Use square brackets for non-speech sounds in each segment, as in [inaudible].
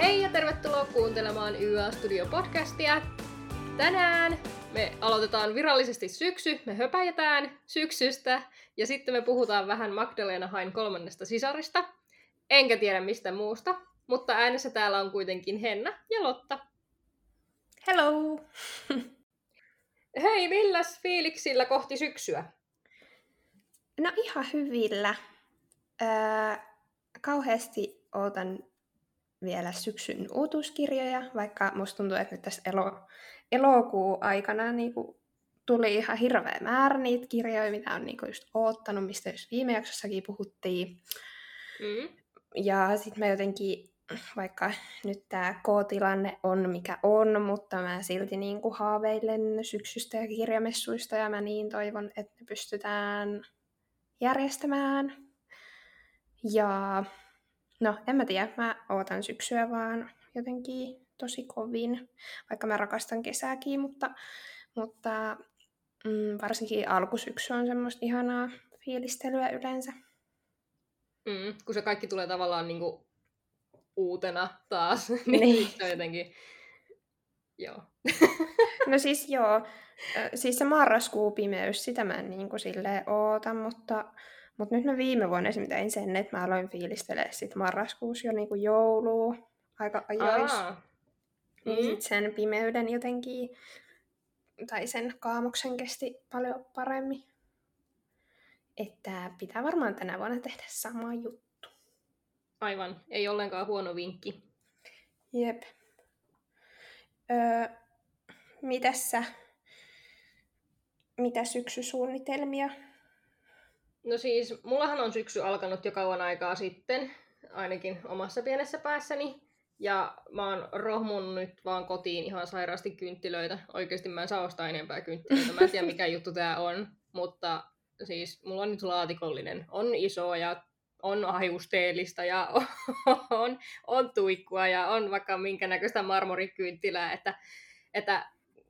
hei ja tervetuloa kuuntelemaan YA Studio podcastia. Tänään me aloitetaan virallisesti syksy, me höpäjätään syksystä ja sitten me puhutaan vähän Magdalena Hain kolmannesta sisarista. Enkä tiedä mistä muusta, mutta äänessä täällä on kuitenkin Henna ja Lotta. Hello! [laughs] Hei, milläs fiiliksillä kohti syksyä? No ihan hyvillä. Öö, kauheasti ootan vielä syksyn uutuuskirjoja, vaikka musta tuntuu, että nyt tässä elo, elokuun aikana niin kuin tuli ihan hirveä määrä niitä kirjoja, mitä on niin kuin just oottanut, mistä just viime jaksossakin puhuttiin. Mm. Ja sitten mä jotenkin, vaikka nyt tämä K-tilanne on mikä on, mutta mä silti niin kuin haaveilen syksystä ja kirjamessuista ja mä niin toivon, että ne pystytään järjestämään. Ja no, en mä tiedä, mä ootan syksyä vaan jotenkin tosi kovin, vaikka mä rakastan kesääkin, mutta, mutta mm, varsinkin alkusyksy on semmoista ihanaa fiilistelyä yleensä. Mm, kun se kaikki tulee tavallaan niinku uutena taas, [laughs] niin, niin. se on jotenkin... Joo. [laughs] no siis joo, siis se marraskuu pimeys, sitä mä en niin kuin silleen oota, mutta, mutta nyt mä viime vuonna esimerkiksi tein sen, että mä aloin fiilistelemään sit marraskuussa jo niin kuin joulua aika ajoissa. Niin mm. sit sen pimeyden jotenkin, tai sen kaamuksen kesti paljon paremmin. Että pitää varmaan tänä vuonna tehdä sama juttu. Aivan, ei ollenkaan huono vinkki. Jep. Öö, mitäs sä mitä syksysuunnitelmia? No siis, mullahan on syksy alkanut jo kauan aikaa sitten, ainakin omassa pienessä päässäni. Ja mä oon rohmun nyt vaan kotiin ihan sairaasti kynttilöitä. Oikeasti mä en saa ostaa enempää kynttilöitä. Mä en tiedä mikä juttu tää on, mutta siis mulla on nyt laatikollinen. On iso ja on hajusteellista ja on, [laughs] on, on tuikkua ja on vaikka minkä näköistä marmorikynttilää, että, että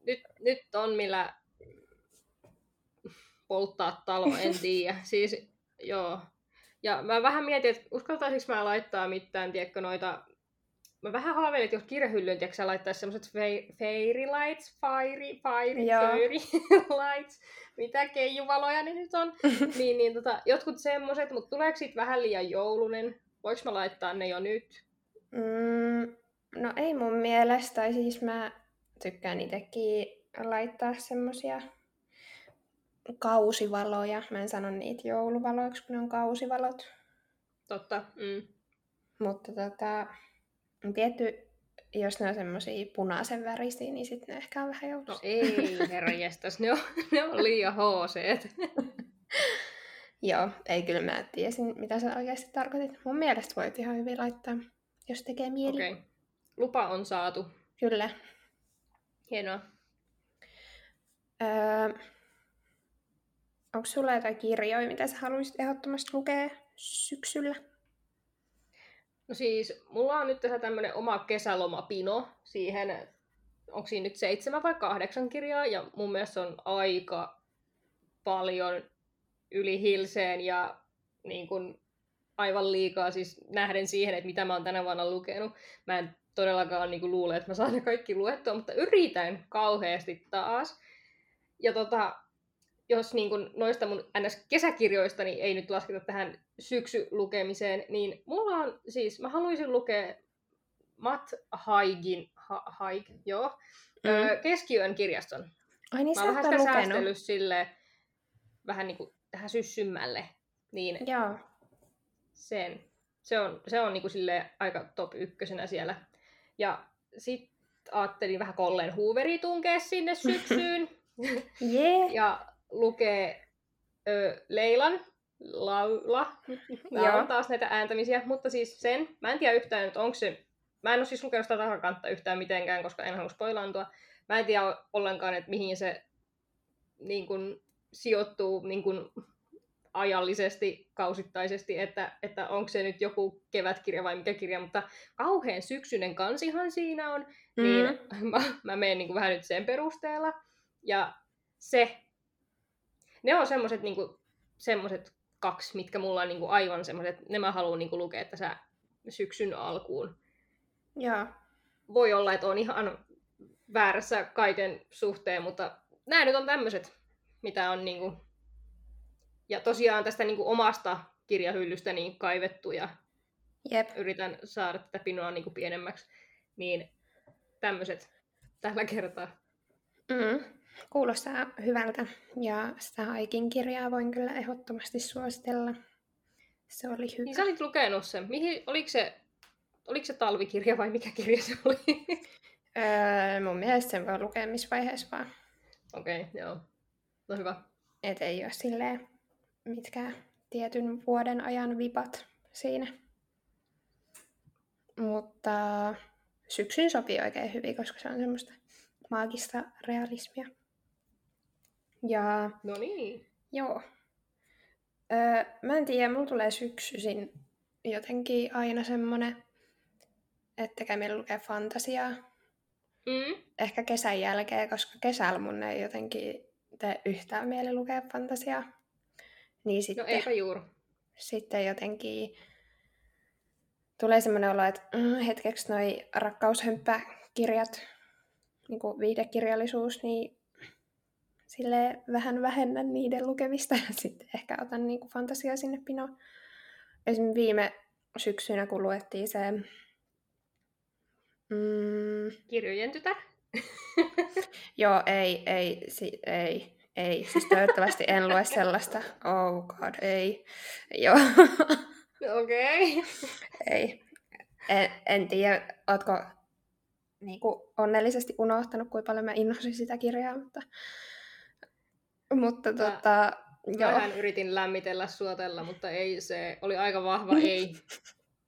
nyt, nyt on millä polttaa talo, en [laughs] tiedä. siis, joo. Ja mä vähän mietin, että uskaltaisinko mä laittaa mitään, tiedätkö, noita... Mä vähän haaveilin, että jos kirjahyllyyn, tiedätkö, sä laittaisi semmoset fe- fairy lights, fairy, fairy, fairy [laughs] lights, mitä keijuvaloja ne nyt on. [laughs] niin, niin tota, jotkut semmoset, mutta tuleeko siitä vähän liian joulunen? Voinko mä laittaa ne jo nyt? Mm, no ei mun mielestä, tai siis mä tykkään itsekin laittaa semmosia kausivaloja. Mä en sano niitä jouluvaloiksi, kun ne on kausivalot. Totta. Mm. Mutta tota, tietty, jos ne on semmosia punaisen värisiä, niin sitten ne ehkä on vähän joulussa. No ei, herra jestas, ne on, [laughs] ne on liian hooseet. [laughs] Joo, ei kyllä mä tiesin, mitä sä oikeasti tarkoitit. Mun mielestä voit ihan hyvin laittaa, jos tekee mieli. Okei. Okay. Lupa on saatu. Kyllä. Hienoa. Öö, Onko sulla jotain kirjoja, mitä sä haluaisit ehdottomasti lukea syksyllä? No siis, mulla on nyt tässä tämmönen oma kesälomapino siihen, onko siinä nyt seitsemän vai kahdeksan kirjaa, ja mun mielestä on aika paljon yli hilseen ja niin kun, aivan liikaa siis nähden siihen, että mitä mä oon tänä vuonna lukenut. Mä en todellakaan niin luule, että mä saan ne kaikki luettua, mutta yritän kauheasti taas. Ja tota, jos niin kun noista mun NS-kesäkirjoista niin ei nyt lasketa tähän syksylukemiseen, niin mulla on siis, mä haluaisin lukea Matt Haigin, ha, Haig, joo, mm. öö, Keskiyön kirjaston. Ai niin, mä oon vähän sitä säästellyt sille vähän niin kuin tähän syssymmälle. Niin joo. Sen. Se on, se on niin kuin sille aika top ykkösenä siellä. Ja sitten ajattelin vähän Kolleen Hooveri tunkea sinne syksyyn. [laughs] yeah. ja lukee ö, Leilan laula. Nämä on taas näitä ääntämisiä, mutta siis sen, mä en tiedä yhtään, että onko se, mä en ole siis lukenut sitä takakantta yhtään mitenkään, koska en halua spoilaantua. Mä en tiedä ollenkaan, että mihin se niin kun, sijoittuu niin kun, ajallisesti, kausittaisesti, että, että onko se nyt joku kevätkirja vai mikä kirja, mutta kauhean syksyinen kansihan siinä on, mm. niin [laughs] mä, mä menen niin vähän nyt sen perusteella. Ja se ne on semmoset, niinku, semmoset kaksi, mitkä mulla on niinku aivan semmoset, ne mä haluan niinku lukea tässä syksyn alkuun. Joo. Voi olla, että on ihan väärässä kaiken suhteen, mutta nämä nyt on tämmöiset, mitä on niinku... Ja tosiaan tästä niinku omasta kirjahyllystä niin kaivettu ja Jep. yritän saada tätä pinoa niinku pienemmäksi. Niin tämmöiset tällä kertaa. Mm. Kuulostaa hyvältä ja sitä Haikin kirjaa voin kyllä ehdottomasti suositella. Se oli hyvä. Niin sä olit lukenut sen. Mihin, oliko, se, oliko se talvikirja vai mikä kirja se oli? [laughs] Öö, mun mielestä sen voi lukea missä vaiheessa vaan. Okei, okay, joo. No hyvä. Et ei ole silleen mitkään tietyn vuoden ajan vipat siinä. Mutta syksyn sopii oikein hyvin, koska se on semmoista maagista realismia. Ja No niin. joo. Öö, mä en tiedä, mulla tulee syksyisin jotenkin aina semmonen, että tekee mieli lukea fantasiaa. Mm. Ehkä kesän jälkeen, koska kesällä mun ei jotenkin tee yhtään mieli lukea fantasiaa. Niin No sitten, eipä juuri. sitten jotenkin tulee semmoinen olo, että mm, hetkeksi noi rakkaushömpäkirjat, niin kuin viihdekirjallisuus, niin sille vähän vähennän niiden lukemista ja [laughs] sitten ehkä otan niin kuin fantasiaa sinne pinoon. Esimerkiksi viime syksynä, kun luettiin se mm, Kirjojen tytär. [laughs] Joo, ei, ei, si, ei, ei. Siis toivottavasti en lue sellaista. Oh god, ei. Joo, [laughs] Okei. Okay. ei. En, en tiedä, ootko niinku, onnellisesti unohtanut, kuinka paljon mä innosin sitä kirjaa, mutta, mutta Mä- tota, joo. Vähän yritin lämmitellä suotella, mutta ei se oli aika vahva [laughs] ei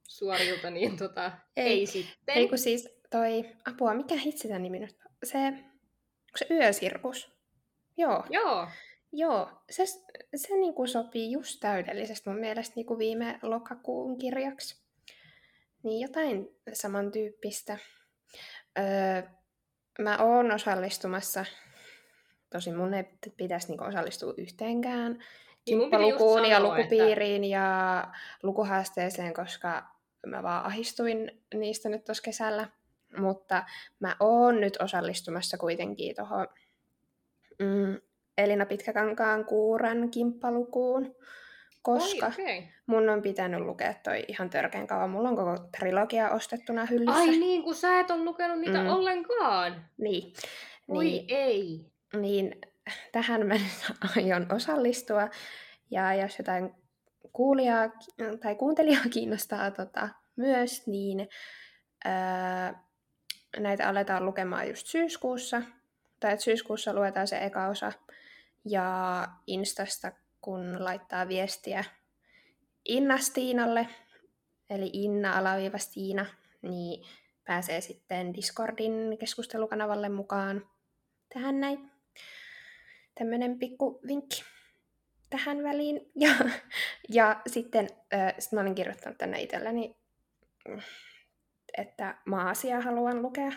suorilta, niin tota, ei, Ei. sitten. Ei kun siis toi, apua, mikä hitsi tämän nimi nyt? on? Se, onko se yösirkus? Joo, Joo, joo. Se, se niinku sopii just täydellisesti mun mielestä niinku viime lokakuun kirjaksi. Niin jotain samantyyppistä. Öö, mä oon osallistumassa, tosi mun ei pitäisi niinku osallistua yhteenkään Niin kimppalukuun ja lukupiiriin ja lukuhaasteeseen, koska mä vaan ahistuin niistä nyt tuossa kesällä. Mutta mä oon nyt osallistumassa kuitenkin tuohon mm, Elina Pitkäkankaan kuuran kimppalukuun, koska Oi, okay. mun on pitänyt lukea toi ihan törkeän kauan. Mulla on koko trilogia ostettuna hyllyssä. Ai niin, kun sä et ole lukenut niitä Mm. mm. ollenkaan. Niin. Oi niin, ei. Niin tähän mä [laughs] aion osallistua. Ja jos jotain kuulijaa tai kuuntelijaa kiinnostaa tota, myös, niin ää, näitä aletaan lukemaan just syyskuussa. Tai että syyskuussa luetaan se eka osa. Ja Instasta, kun laittaa viestiä Inna Stiinalle, eli Inna alaviiva Stiina, niin pääsee sitten Discordin keskustelukanavalle mukaan tähän näin. Tämmönen pikku vinkki tähän väliin. [laughs] Ja, ja sitten äh, sit mä olin kirjoittanut tänne itselleni, että maa-asiaa haluan lukea.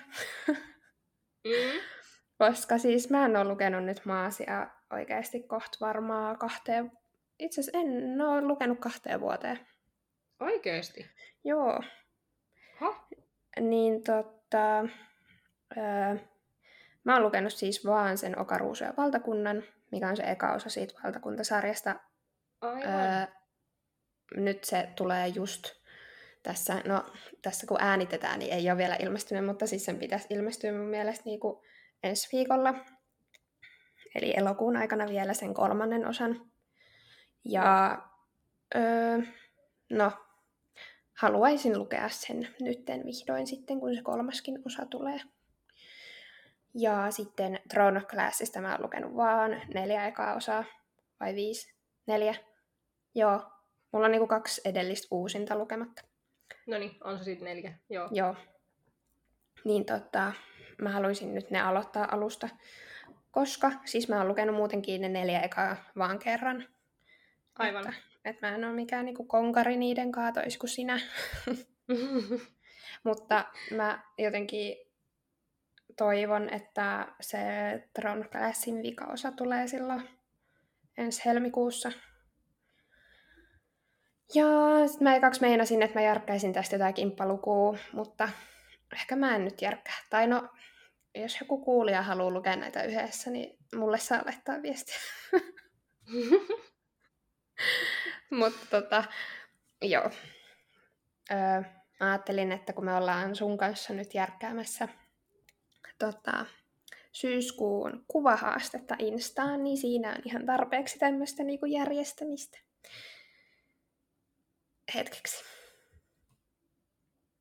Mm. [laughs] Koska siis mä en ole lukenut nyt maa-asiaa oikeasti kohta varmaa kahteen... Itse asiassa en ole lukenut kahteen vuoteen. Oikeesti. Joo. Ha? Niin tota... Öö, mä oon lukenut siis vaan sen Okaruusuja valtakunnan, mikä on se eka osa siitä valtakuntasarjasta. Aivan. Öö, nyt se tulee just tässä, no tässä kun äänitetään, niin ei ole vielä ilmestynyt, mutta siis sen pitäisi ilmestyä mun mielestä niin kuin ensi viikolla. Eli elokuun aikana vielä sen kolmannen osan. Ja öö, no, haluaisin lukea sen nytten vihdoin sitten, kun se kolmaskin osa tulee. Ja sitten Throne of Glassista mä oon lukenut vaan neljä ekaa osaa, vai viisi? Neljä? Joo. Mulla on niinku kaksi edellistä uusinta lukematta. No niin, on se sitten neljä. Joo. Joo. Niin tota, mä haluaisin nyt ne aloittaa alusta. Koska, siis mä oon lukenut muutenkin ne neljä ekaa vaan kerran. Aivan. Että, että mä en ole mikään niinku konkari niiden kaatois kuin sinä. [laughs] Mutta mä jotenkin toivon, että se Tron Classin vikaosa tulee silloin ensi helmikuussa. Ja sit mä ekaksi meinasin, että mä järkkäisin tästä jotain kimppalukua, mutta ehkä mä en nyt järkkää. Tai no, jos joku kuulija haluaa lukea näitä yhdessä, niin mulle saa laittaa viestiä. [laughs] Mutta tota, joo. Öö, mä ajattelin, että kun me ollaan sun kanssa nyt järkkäämässä tota, syyskuun kuvahaastetta Instaan, niin siinä on ihan tarpeeksi tämmöistä niinku järjestämistä hetkeksi.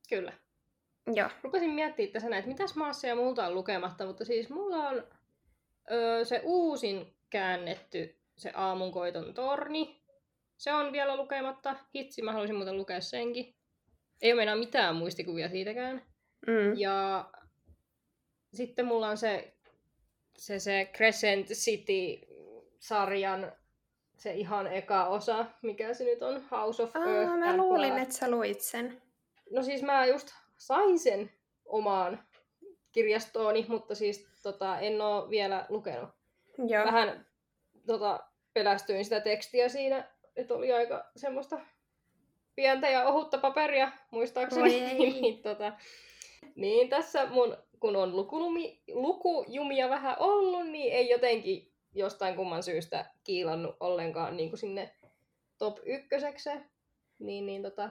Kyllä. Joo. Rupesin miettimään tässä näin, että mitäs maassa ja muuta on lukematta, mutta siis mulla on öö, se uusin käännetty, se aamunkoiton torni. Se on vielä lukematta. Hitsi, mä haluaisin muuten lukea senkin. Ei ole enää mitään muistikuvia siitäkään. Mm. Ja sitten mulla on se, se, se Crescent City-sarjan se ihan eka osa, mikä se nyt on, House of Aa, Earth mä luulin, että sä luit sen. No siis mä just sain sen omaan kirjastooni, mutta siis tota, en oo vielä lukenut. Joo. Vähän tota, pelästyin sitä tekstiä siinä, että oli aika semmoista pientä ja ohutta paperia, muistaakseni. [laughs] Niin, tota, niin tässä mun, kun on lukulumi, lukujumia vähän ollut, niin ei jotenkin jostain kumman syystä kiilannut ollenkaan niin kuin sinne top ykköseksi. Niin, niin tota,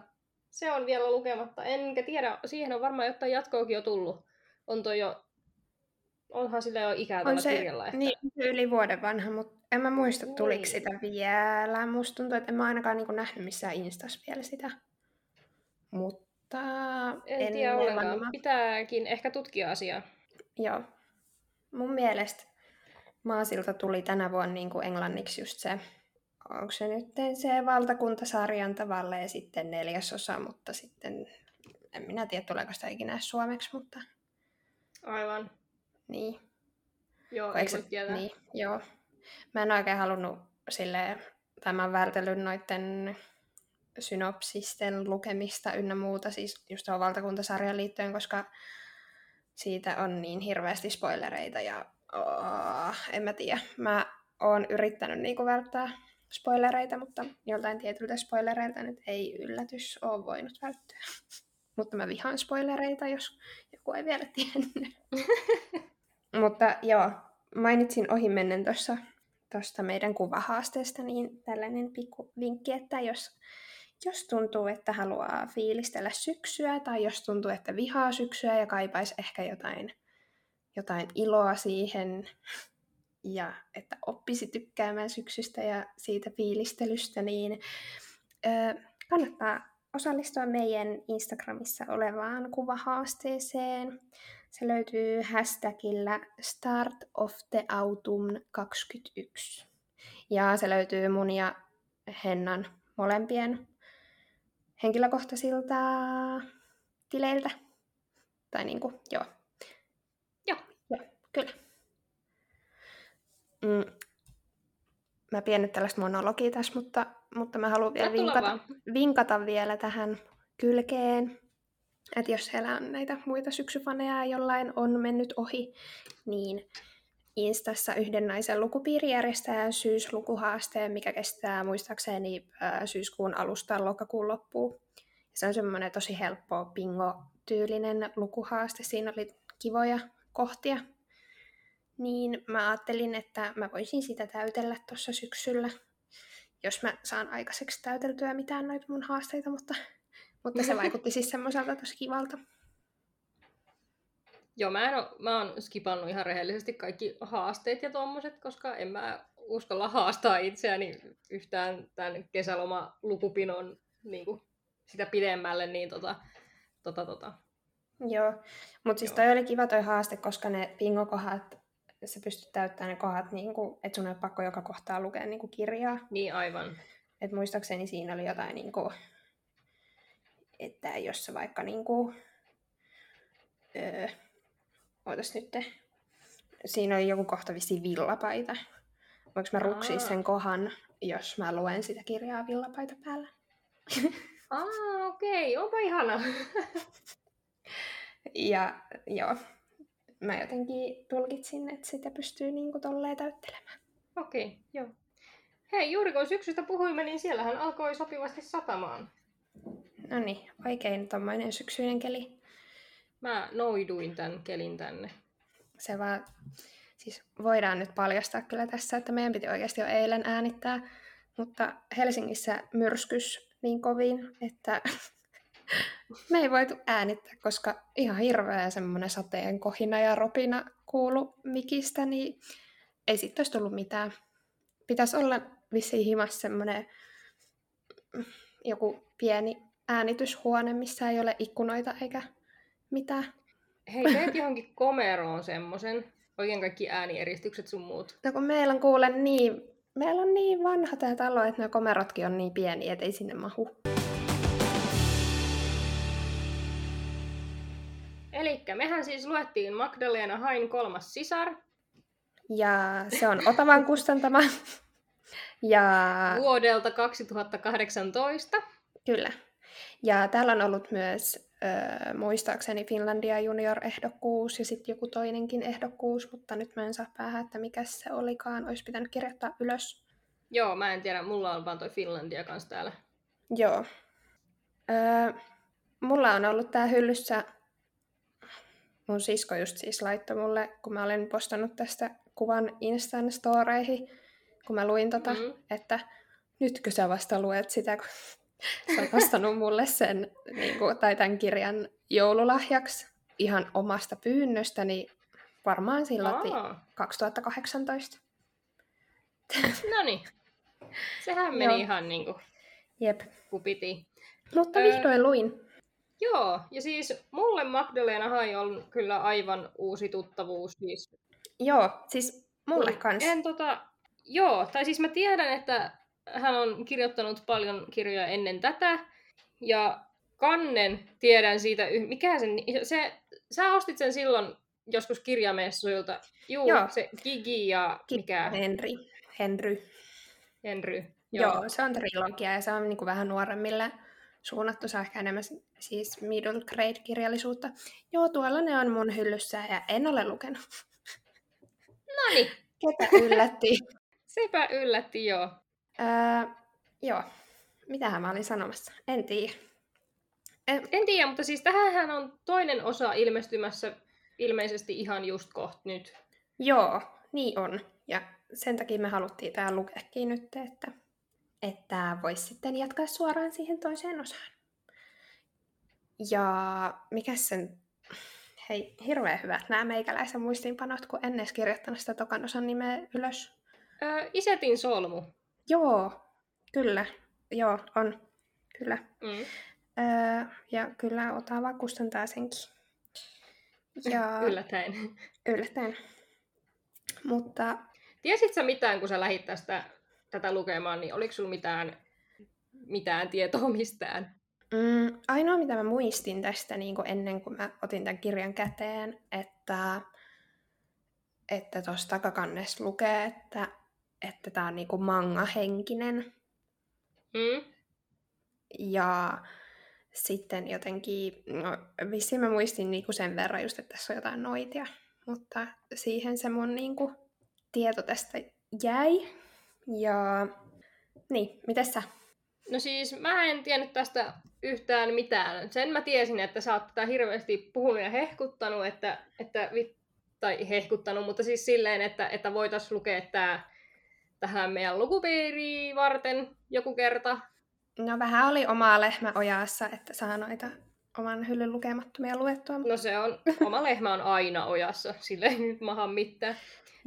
se on vielä lukematta. Enkä tiedä, siihen on varmaan jotain jatkoakin jo tullut. On toi jo, onhan sillä jo ikää On tällä se kirjalla. Että... niin, yli vuoden vanha, mutta en mä muista, tuliko Niin. sitä vielä. Musta tuntuu, että en mä ainakaan niin nähnyt missään Instas vielä sitä. Mutta En, en tiedä ollenkaan. varma. Pitääkin ehkä tutkia asiaa. Joo. Mun mielestä Maasilta tuli tänä vuonna niin kuin englanniksi just se, onko se nyt se valtakuntasarjan tavalla ja sitten neljäsosa, mutta sitten en minä tiedä tuleeko sitä ikinä suomeksi, mutta Aivan. niin. Joo, Kun ei se- tietää. Niin, joo. Mä en oikein halunnut silleen, tai mä oon vältellyt noitten synopsisten lukemista ynnä muuta, siis just tuohon valtakuntasarjan liittyen, koska siitä on niin hirveästi spoilereita ja oh, en mä tiedä. Mä oon yrittänyt niinku välttää spoilereita, mutta joltain tietyltä spoilereilta nyt ei yllätys ole voinut välttyä. [laughs] mutta mä vihaan spoilereita, jos joku ei vielä tiennyt. [laughs] Mutta joo, mainitsin ohimennen tuossa tuosta meidän kuvahaasteesta, niin tällainen pikku vinkki, että jos, jos tuntuu, että haluaa fiilistellä syksyä, tai jos tuntuu, että vihaa syksyä ja kaipaisi ehkä jotain, jotain iloa siihen, ja että oppisi tykkäämään syksystä ja siitä fiilistelystä, niin kannattaa osallistua meidän Instagramissa olevaan kuvahaasteeseen. Se löytyy hashtagillä Start of the Autumn 21. Ja se löytyy mun ja Hennan molempien henkilökohtaisilta tileiltä. Tai niinku, joo. Joo. Joo, kyllä. Mm. Mä pienet tällaista monologia tässä, mutta, mutta mä haluan vielä vinkata, vaan. vinkata vielä tähän kylkeen, että jos siellä on näitä muita syksyfaneja ja jollain on mennyt ohi, niin Instassa yhden naisen lukupiiri järjestää syyslukuhaasteen, mikä kestää muistaakseni syyskuun alusta lokakuun loppuun. Ja se on semmoinen tosi helppo bingo-tyylinen lukuhaaste. Siinä oli kivoja kohtia. Niin mä ajattelin, että mä voisin sitä täytellä tuossa syksyllä, jos mä saan aikaiseksi täyteltyä mitään noita mun haasteita, mutta, mutta se [laughs] vaikutti siis semmoiselta tosi kivalta. Joo, mä, en oo, mä oon skipannut ihan rehellisesti kaikki haasteet ja tommoset, koska en mä uskalla haastaa itseäni yhtään tämän kesäloma lukupinon niin kuin, sitä pidemmälle, niin tota, tota, tota. Joo, mutta siis Joo. toi oli kiva toi haaste, koska ne pingokohat, sä pystyt täyttämään ne kohdat, niin kuin, että sun ei ole pakko joka kohtaa lukea niin kuin kirjaa. Niin aivan. Et muistaakseni siinä oli jotain, niin kuin, että jos sä vaikka niin kuin, öö, ootas nyt, siinä oli joku kohta vissiin villapaita. Voinko mä ruksia sen kohan, jos mä luen sitä kirjaa villapaita päällä? [laughs] Aa, okei, onpa ihana. [laughs] Ja joo, mä jotenkin tulkitsin, että sitä pystyy niinku tolleen täyttelemään. okei, joo. Hei, juuri kun syksystä puhuimme, niin siellähän alkoi sopivasti satamaan. No niin, oikein tommoinen syksyinen keli. Mä noiduin tämän kelin tänne. Se vaan, siis voidaan nyt paljastaa kyllä tässä, että meidän piti oikeasti jo eilen äänittää, mutta Helsingissä myrskys niin kovin, että [laughs] me ei voitu äänittää, koska ihan hirveä semmoinen sateen kohina ja ropina kuulu mikistä, niin ei sitten olisi tullut mitään. Pitäisi olla vissiin himassa semmoinen joku pieni äänityshuone, missä ei ole ikkunoita eikä mitään. Hei, teet [laughs] johonkin komeroon semmoisen. Oikein kaikki äänieristukset sun muut. No kun meillä on kuule niin, meillä on niin vanha tämä talo, että nuo komerotkin on niin pieni, että ei sinne mahu. Eli mehän siis luettiin Magdalena Hain kolmas sisar. Ja se on Otavan [laughs] kustantama. Ja... Vuodelta 2018. Kyllä. Ja täällä on ollut myös muistaakseni Finlandia junior-ehdokkuus ja sitten joku toinenkin ehdokkuus, mutta nyt mä en saa päähän, että mikä se olikaan. Olisi pitänyt kirjoittaa ylös. Joo, mä en tiedä. Mulla on vaan toi Finlandia kanssa täällä. Joo. Öö, mulla on ollut tää hyllyssä mun sisko just siis laittoi mulle, kun mä olin postannut tästä kuvan Instan storeihin, kun mä luin tota, mm-hmm. että nytkö sä vasta luet sitä, kun sä oot ostanut mulle sen, niin kuin, tai tämän kirjan joululahjaksi ihan omasta pyynnöstäni varmaan silloin Aa. 2018. No niin. Sehän meni ihan niin kuin, Jep. kun piti. Mutta vihdoin öö, luin. Joo, ja siis mulle Magdalena Hai on kyllä aivan uusi tuttavuus. Siis. Joo, siis mulle kanssa. En tota, joo, tai siis mä tiedän, että hän on kirjoittanut paljon kirjoja ennen tätä, ja Kannen tiedän siitä, mikä sen, se, sä ostit sen silloin joskus kirjamessuilta. Juu, Joo. se Gigi ja mikä? Henry. Henry. Henry. Joo. Joo, se on trilogia ja se on niin kuin vähän nuoremmille suunnattu. Se on ehkä enemmän siis middle grade-kirjallisuutta. Joo, tuolla ne on mun hyllyssä ja en ole lukenut. No niin. Ketä yllätti? [laughs] Sepä yllätti, joo. Öö, joo. Mitähän mä olin sanomassa? En tiedä. En, en tiedä, mutta siis tähän on toinen osa ilmestymässä ilmeisesti ihan just kohta nyt. Joo, niin on. Ja sen takia me haluttiin tää lukeekin nyt, että, että voisi sitten jatkaa suoraan siihen toiseen osaan. Ja mikä sen... Hei, hirveän hyvät nämä meikäläisen muistiinpanot, kun en edes kirjoittanut sitä tokan osan nimeä ylös. Öö, Isetin solmu. Joo, kyllä. Joo, on. Kyllä. Mm. Öö, ja kyllä Otava kustantaa senkin. Ja... [laughs] yllättäen. Yllättäen. Mutta... Tiesitkö sä mitään, kun sä lähit tästä, tätä lukemaan, niin oliko sulla mitään, mitään tietoa mistään? Mm, ainoa, mitä mä muistin tästä niin kuin ennen kuin mä otin tämän kirjan käteen, että että tuossa takakannessa lukee, että että tämä on niinku manga-henkinen. Mm. Ja sitten jotenkin, no vissiin mä muistin niinku sen verran just, että tässä on jotain noitia, mutta siihen se mun niinku tieto tästä jäi. Ja niin, miten sä? No siis mä en tiennyt tästä yhtään mitään. Sen mä tiesin, että sä oot tätä hirveästi puhunut ja hehkuttanut, että, että tai hehkuttanut, mutta siis silleen, että, että voitaisiin lukea tämä tähän meidän lukupiiriin varten joku kerta. No vähän oli omaa lehmä ojassa, että saa noita oman hyllyn lukemattomia luettua. No se on, oma lehmä on aina ojassa, sille ei nyt maha mitään.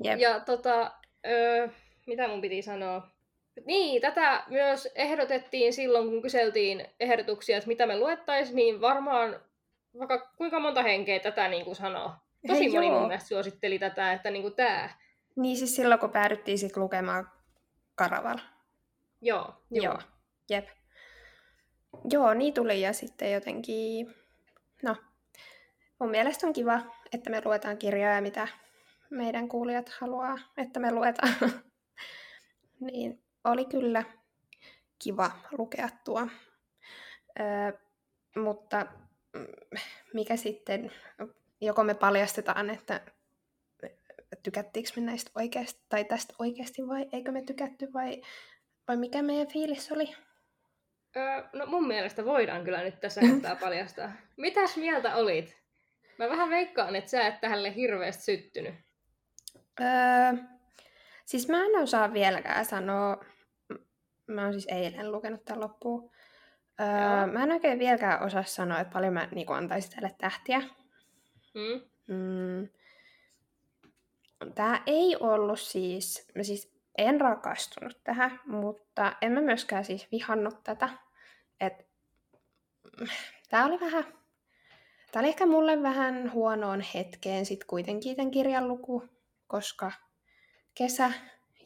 Jep. Ja tota, öö, mitä mun piti sanoa? Niin, tätä myös ehdotettiin silloin, kun kyseltiin ehdotuksia, että mitä me luettaisiin, niin varmaan vaikka kuinka monta henkeä tätä niin kuin sanoo. Tosi Hei, moni joo. mun mielestä suositteli tätä, että niin kuin tämä niin siis silloin, kun päädyttiin sit lukemaan Karaval. Joo, joo. joo. Jep. Joo, niin tuli ja sitten jotenkin, no, mun mielestä on kiva, että me luetaan kirjoja, mitä meidän kuulijat haluaa, että me luetaan. [laughs] niin oli kyllä kiva lukea tuo. Öö, mutta mm, mikä sitten, joko me paljastetaan, että tykättiinkö me näistä oikeasti, tai tästä oikeasti vai eikö me tykätty vai, vai mikä meidän fiilis oli? Öö, no mun mielestä voidaan kyllä nyt tässä [laughs] kohtaa paljastaa. Mitäs mieltä olit? Mä vähän veikkaan, että sä et tälle hirveästi syttynyt. Öö, siis mä en osaa vieläkään sanoa, mä oon siis eilen lukenut tämän loppuun. Öö, mä en oikein vieläkään osaa sanoa, että paljon mä niin antaisin tälle tähtiä. Mm. Mm. Tämä ei ollut siis, mä siis en rakastunut tähän, mutta en mä myöskään siis vihannut tätä. Et, tää oli vähän, tää oli ehkä mulle vähän huonoon hetkeen sit kuitenkin tämän kirjan luku, koska kesä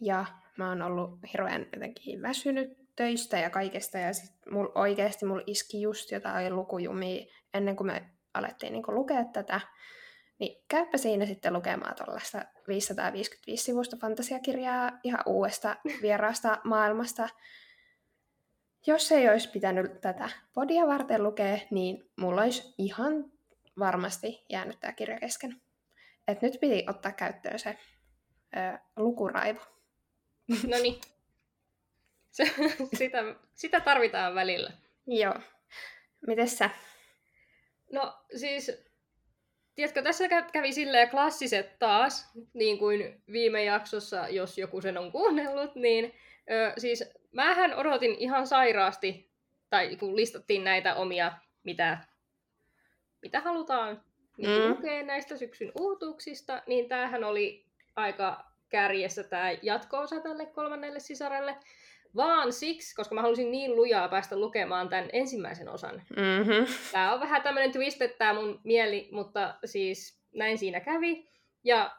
ja mä oon ollut hirveän jotenkin väsynyt töistä ja kaikesta ja sit mul, oikeasti mulla iski just jotain lukujumia ennen kuin me alettiin niin lukea tätä. Niin käypä siinä sitten lukemaan tuollaista 555 sivusta fantasiakirjaa ihan uudesta [laughs] vieraasta maailmasta. Jos ei olisi pitänyt tätä podia varten lukea, niin mulla olisi ihan varmasti jäänyt tämä kirja kesken. Et nyt piti ottaa käyttöön se ö, lukuraivo. No niin. [laughs] sitä, sitä tarvitaan välillä. Joo. Mites sä? No siis Tiedätkö, tässä kävi silleen klassiset taas, niin kuin viime jaksossa, jos joku sen on kuunnellut, niin ö, siis mähän odotin ihan sairaasti, tai kun listattiin näitä omia, mitä, mitä halutaan niin mm. lukea näistä syksyn uutuuksista, niin tämähän oli aika kärjessä tämä jatko-osa tälle kolmannelle sisarelle vaan siksi, koska mä halusin niin lujaa päästä lukemaan tämän ensimmäisen osan. Mm-hmm. Tämä on vähän tämmöinen twist, että tämä mun mieli, mutta siis näin siinä kävi. Ja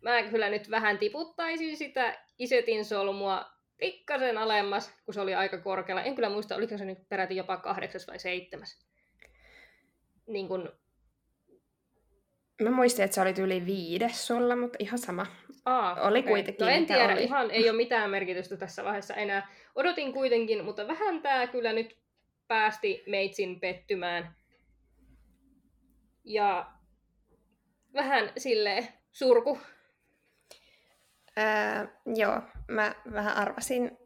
mä kyllä nyt vähän tiputtaisin sitä Isetin solmua pikkasen alemmas, kun se oli aika korkealla. En kyllä muista, oliko se nyt peräti jopa kahdeksas vai seitsemäs. Niin kun... Mä muistin, että se oli yli viides sulla, mutta ihan sama. Aa, oli okay. kuitenkin. No en tiedä, oli. ihan ei ole mitään merkitystä tässä vaiheessa enää. Odotin kuitenkin, mutta vähän tämä kyllä nyt päästi meitsin pettymään. Ja vähän sille surku. Öö, joo, mä vähän arvasin,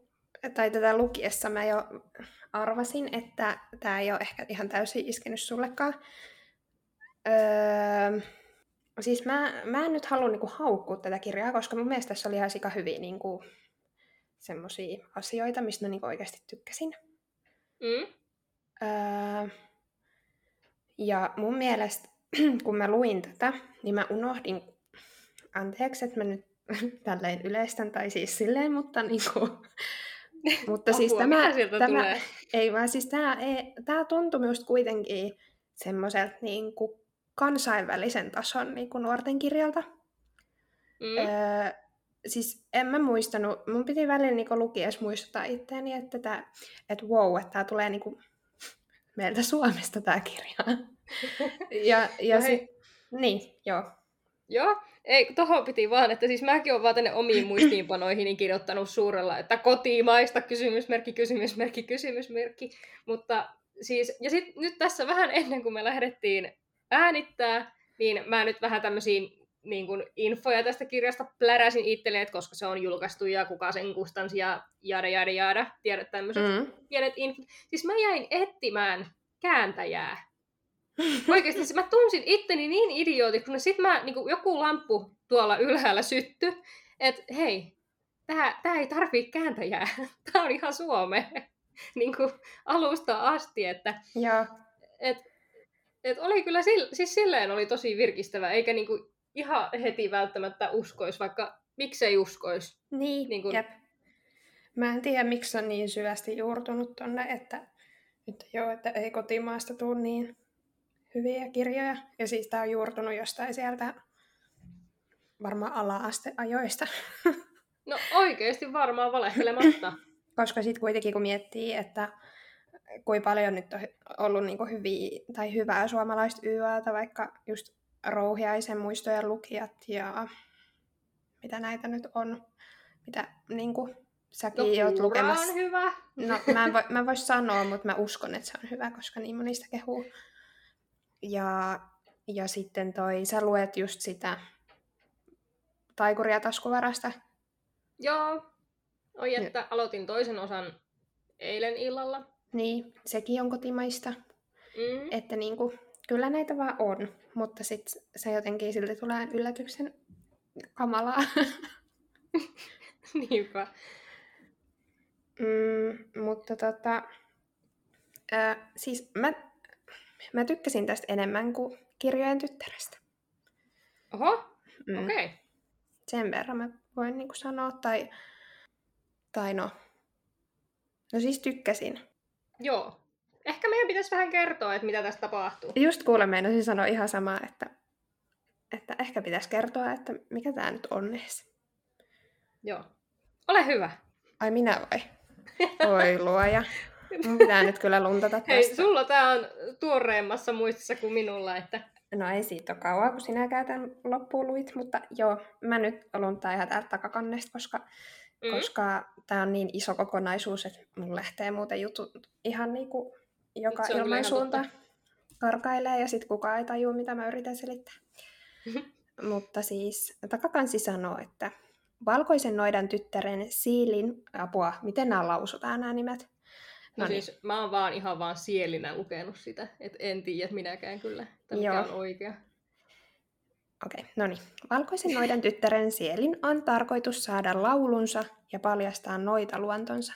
tai tätä lukiessa mä jo arvasin, että tämä ei ole ehkä ihan täysin iskenyt sullekaan. Öö, siis mä, mä en nyt halua niinku haukkua tätä kirjaa, koska mun mielestä tässä oli ihan sika hyviä niinku, semmosia asioita, mistä mä niinku oikeasti tykkäsin. Mm. Öö, ja mun mielestä, [clears throat] kun mä luin tätä, niin mä unohdin, anteeksi, että mä nyt [laughs] tälleen yleistän, tai siis silleen, mutta niinku, [laughs] mutta Apua, siis tämä, tämä tulee? ei vaan siis tämä, ei, tämä tuntui myös kuitenkin semmoiselta niinku kansainvälisen tason niin kuin nuorten kirjalta. Mm. Öö, siis en mä muistanut, mun piti välillä niin lukiessa muistuttaa itteeni, että, tää, että wow, että tämä tulee niin kuin meiltä Suomesta tämä kirja. [laughs] ja ja no sit, niin, joo. Joo, ei, tohon piti vaan, että siis mäkin olen vaan tänne omiin [clears throat] muistiinpanoihin kirjoittanut suurella, että kotimaista, kysymysmerkki, kysymysmerkki, kysymysmerkki. Mutta siis, ja sitten nyt tässä vähän ennen kuin me lähdettiin äänittää, niin mä nyt vähän tämmöisiin niin kuin infoja tästä kirjasta pläräsin itselleen, että koska se on julkaistu ja kuka sen kustansi ja jada jada jada, tiedät tämmöiset mm. pienet infot. Siis mä jäin etsimään kääntäjää. Oikeasti siis mä tunsin itteni niin idiooti, kun sitten mä, niin kuin joku lamppu tuolla ylhäällä sytty, että hei, tää, tää ei tarvii kääntäjää, tää on ihan Suome. [laughs] niin kuin alusta asti, että Joo. Et, et oli kyllä, siis silleen oli tosi virkistävä, eikä niinku ihan heti välttämättä uskois, vaikka miksei uskois. Niin, niin kun... jep. Mä en tiedä, miksi on niin syvästi juurtunut tonne, että, että joo, että ei kotimaasta tule niin hyviä kirjoja. Ja siis tää on juurtunut jostain sieltä varmaan ala-asteajoista. No oikeasti varmaan valehtelematta. [laughs] Koska sitten kuitenkin kun miettii, että kuin paljon nyt on ollut niin kuin hyviä, tai hyvää suomalaista YAta, vaikka just Rouhiaisen muistojen lukijat ja mitä näitä nyt on, mitä niin kuin, säkin no, oot lukemassa. on hyvä. No mä en, voi, mä en voi sanoa, mutta mä uskon, että se on hyvä, koska niin monista kehuu. Ja, ja sitten toi, sä luet just sitä taikuria taskuvarasta. Joo. Oi, että ja. aloitin toisen osan eilen illalla. Niin, sekin on kotimaista. Mm. Että niin kuin, kyllä näitä vaan on, mutta sitten se jotenkin silti tulee yllätyksen kamalaa. [laughs] Niinpä. Mm, mutta tota, ö, siis mä, mä tykkäsin tästä enemmän kuin kirjojen tyttärestä. Oho, mm. okei. Okay. Sen verran mä voin niinku sanoa, tai, tai no, no siis tykkäsin. Joo. Ehkä meidän pitäisi vähän kertoa, että mitä tässä tapahtuu. Just kuule, meinasin sanoa ihan samaa, että, että ehkä pitäisi kertoa, että mikä tämä nyt on edes. Joo. Ole hyvä. Ai minä vai? [laughs] Oi luoja. Mun pitää nyt kyllä luntata tästä. Hei, sulla tää on tuoreemmassa muistissa kuin minulla, että... No ei siitä ole kauan, kun sinä tämän loppuun luit, mutta joo, mä nyt luntaan ihan täältä takakannesta, koska, mm. koska tää on niin iso kokonaisuus, että mun lähtee muuten jutut ihan niinku joka ilman suunta karkailee ja sitten kukaan ei tajua, mitä mä yritän selittää. [laughs] mutta siis takakansi sanoo, että valkoisen noidan tyttären Siilin, apua, miten nämä lausutaan nämä nimet? No, no siis mä oon vaan ihan vaan sielinä lukenut sitä, että en tiedä minäkään kyllä, että mikä Joo. on oikea. Okei, okay, no niin. Valkoisen noidan tyttären sielin on tarkoitus saada laulunsa ja paljastaa noita luontonsa.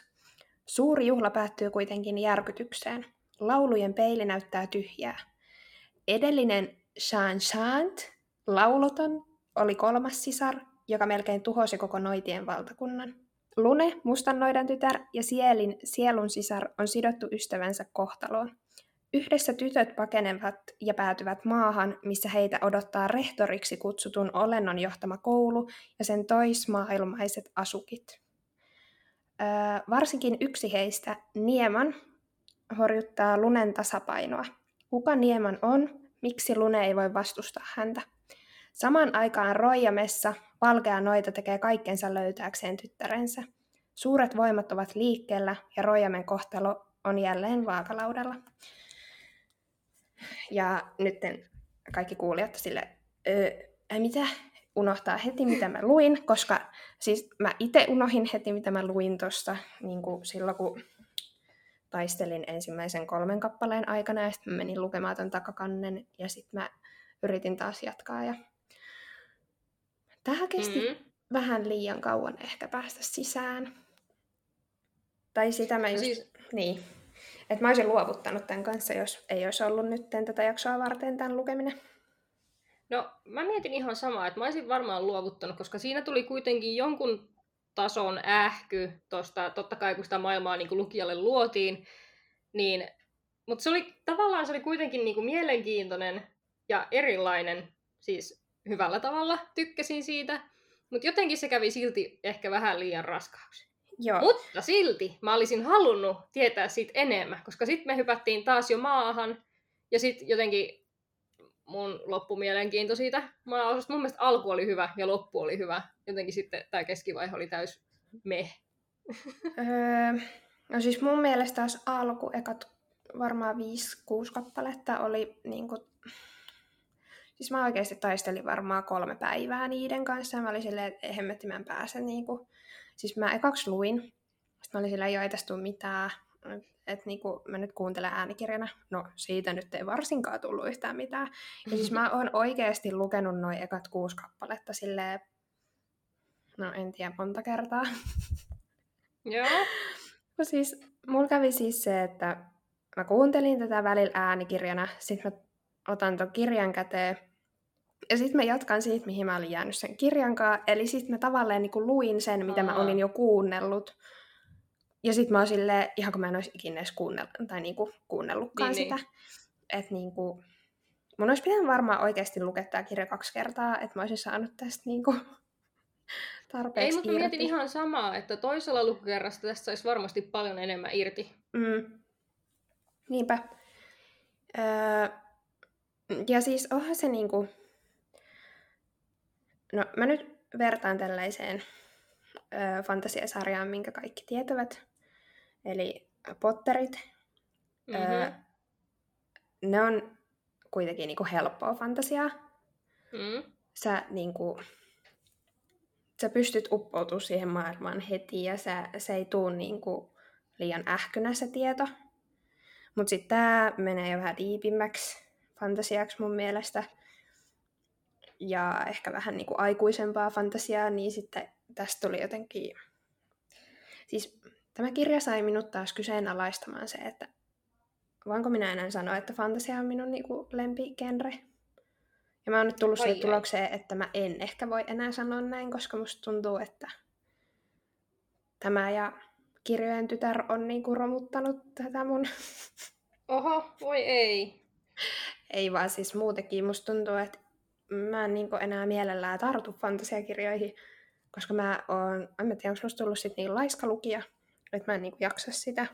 Suuri juhla päättyy kuitenkin järkytykseen. Laulujen peili näyttää tyhjää. Edellinen Shan Shant, lauloton, oli kolmas sisar, joka melkein tuhosi koko noitien valtakunnan. Lune, mustannoidan tytär ja Sielin sielun sisar on sidottu ystävänsä kohtaloon. Yhdessä tytöt pakenevat ja päätyvät maahan, missä heitä odottaa rehtoriksi kutsutun olennon johtama koulu ja sen toismaailmaiset asukit. Öö, varsinkin yksi heistä, Nieman, horjuttaa Lunen tasapainoa. Kuka Nieman on? Miksi Lune ei voi vastustaa häntä? Samaan aikaan Roijamessa valkea noita tekee kaikkensa löytääkseen tyttärensä. Suuret voimat ovat liikkeellä ja Rojamen kohtalo on jälleen vaakalaudalla. Ja nyt kaikki kuulijat sille, öö, mitä? Unohtaa heti, mitä mä luin, koska siis mä itse unohin heti, mitä mä luin tuosta niin silloin, kun taistelin ensimmäisen kolmen kappaleen aikana, ja sitten menin lukemaan ton takakannen, ja sitten mä yritin taas jatkaa, ja Tähän kesti mm-hmm. vähän liian kauan ehkä päästä sisään. Tai sitä mä just... Siis... Niin. Että mä olisin luovuttanut tämän kanssa, jos ei olisi ollut nyt tätä jaksoa varten tämän lukeminen. No, mä mietin ihan samaa, että mä olisin varmaan luovuttanut, koska siinä tuli kuitenkin jonkun tason ähky tosta, totta kai kun sitä maailmaa niin kuin lukijalle luotiin, niin, mutta se oli, tavallaan se oli kuitenkin niin kuin mielenkiintoinen ja erilainen, siis hyvällä tavalla tykkäsin siitä, mutta jotenkin se kävi silti ehkä vähän liian raskaaksi. Joo. Mutta silti mä olisin halunnut tietää siitä enemmän, koska sitten me hypättiin taas jo maahan, ja sitten jotenkin mun loppumielenkiinto siitä maaosasta. Mun mielestä alku oli hyvä ja loppu oli hyvä. Jotenkin sitten tämä keskivaihe oli täys me. öö, no siis mun mielestä taas alku, ekat varmaan 5-6 kappaletta oli niinku Siis mä oikeasti taistelin varmaan kolme päivää niiden kanssa. Ja mä olin silleen, että hemmetti mä en pääse. Niin kuin. Siis mä ekaksi luin. Sitten mä olin silleen, joo ei tästä tule mitään. Että niin kuin mä nyt kuuntelen äänikirjana. No siitä nyt ei varsinkaan tullut yhtään mitään. Ja siis mä oon oikeasti lukenut noin ekat kuusi kappaletta silleen, no en tiedä monta kertaa. Joo. no siis mulla kävi siis se, että mä kuuntelin tätä välillä äänikirjana, sitten mä otan ton kirjan käteen, ja sitten mä jatkan siitä, mihin mä olin jäänyt sen kirjan kanssa. Eli sitten mä tavallaan niin luin sen, mitä mä olin jo kuunnellut. Ja sitten mä oon silleen, ihan kun mä en olisi ikinä edes kuunnellut, tai niinku kuunnellutkaan niin, sitä. Niin. Että niinku, mun olisi pitänyt varmaan oikeasti lukea tämä kirja kaksi kertaa, että mä olisin saanut tästä niinku [laughs] tarpeeksi Ei, mutta mä mietin ihan samaa, että toisella lukukerrasta tästä saisi varmasti paljon enemmän irti. Mm. Niinpä. Öö, ja siis onhan se niinku, No mä nyt vertaan tällaiseen ö, fantasiasarjaan, minkä kaikki tietävät. Eli Potterit. Mm-hmm. Ö, ne on kuitenkin niinku helppoa fantasiaa. Mm. Sä, niinku, sä pystyt uppoutumaan siihen maailmaan heti ja sä, se ei tuu niinku liian ähkynä se tieto. Mutta sitten tämä menee jo vähän diipimmäksi fantasiaksi mun mielestä. Ja ehkä vähän niin kuin aikuisempaa fantasiaa, niin sitten tästä tuli jotenkin... Siis tämä kirja sai minut taas kyseenalaistamaan se, että voinko minä enää sanoa, että fantasia on minun niin kuin lempigenre. Ja mä oon nyt tullut siihen tulokseen, että mä en ehkä voi enää sanoa näin, koska musta tuntuu, että tämä ja kirjojen tytär on niinku romuttanut tätä mun... [laughs] Oho, voi ei. Ei vaan siis muutenkin. Musta tuntuu, että mä en niinku enää mielellään tartu fantasiakirjoihin, koska mä oon, en mä tiedä, onko musta tullut sit niin laiska lukija, että mä en niinku jaksa sitä,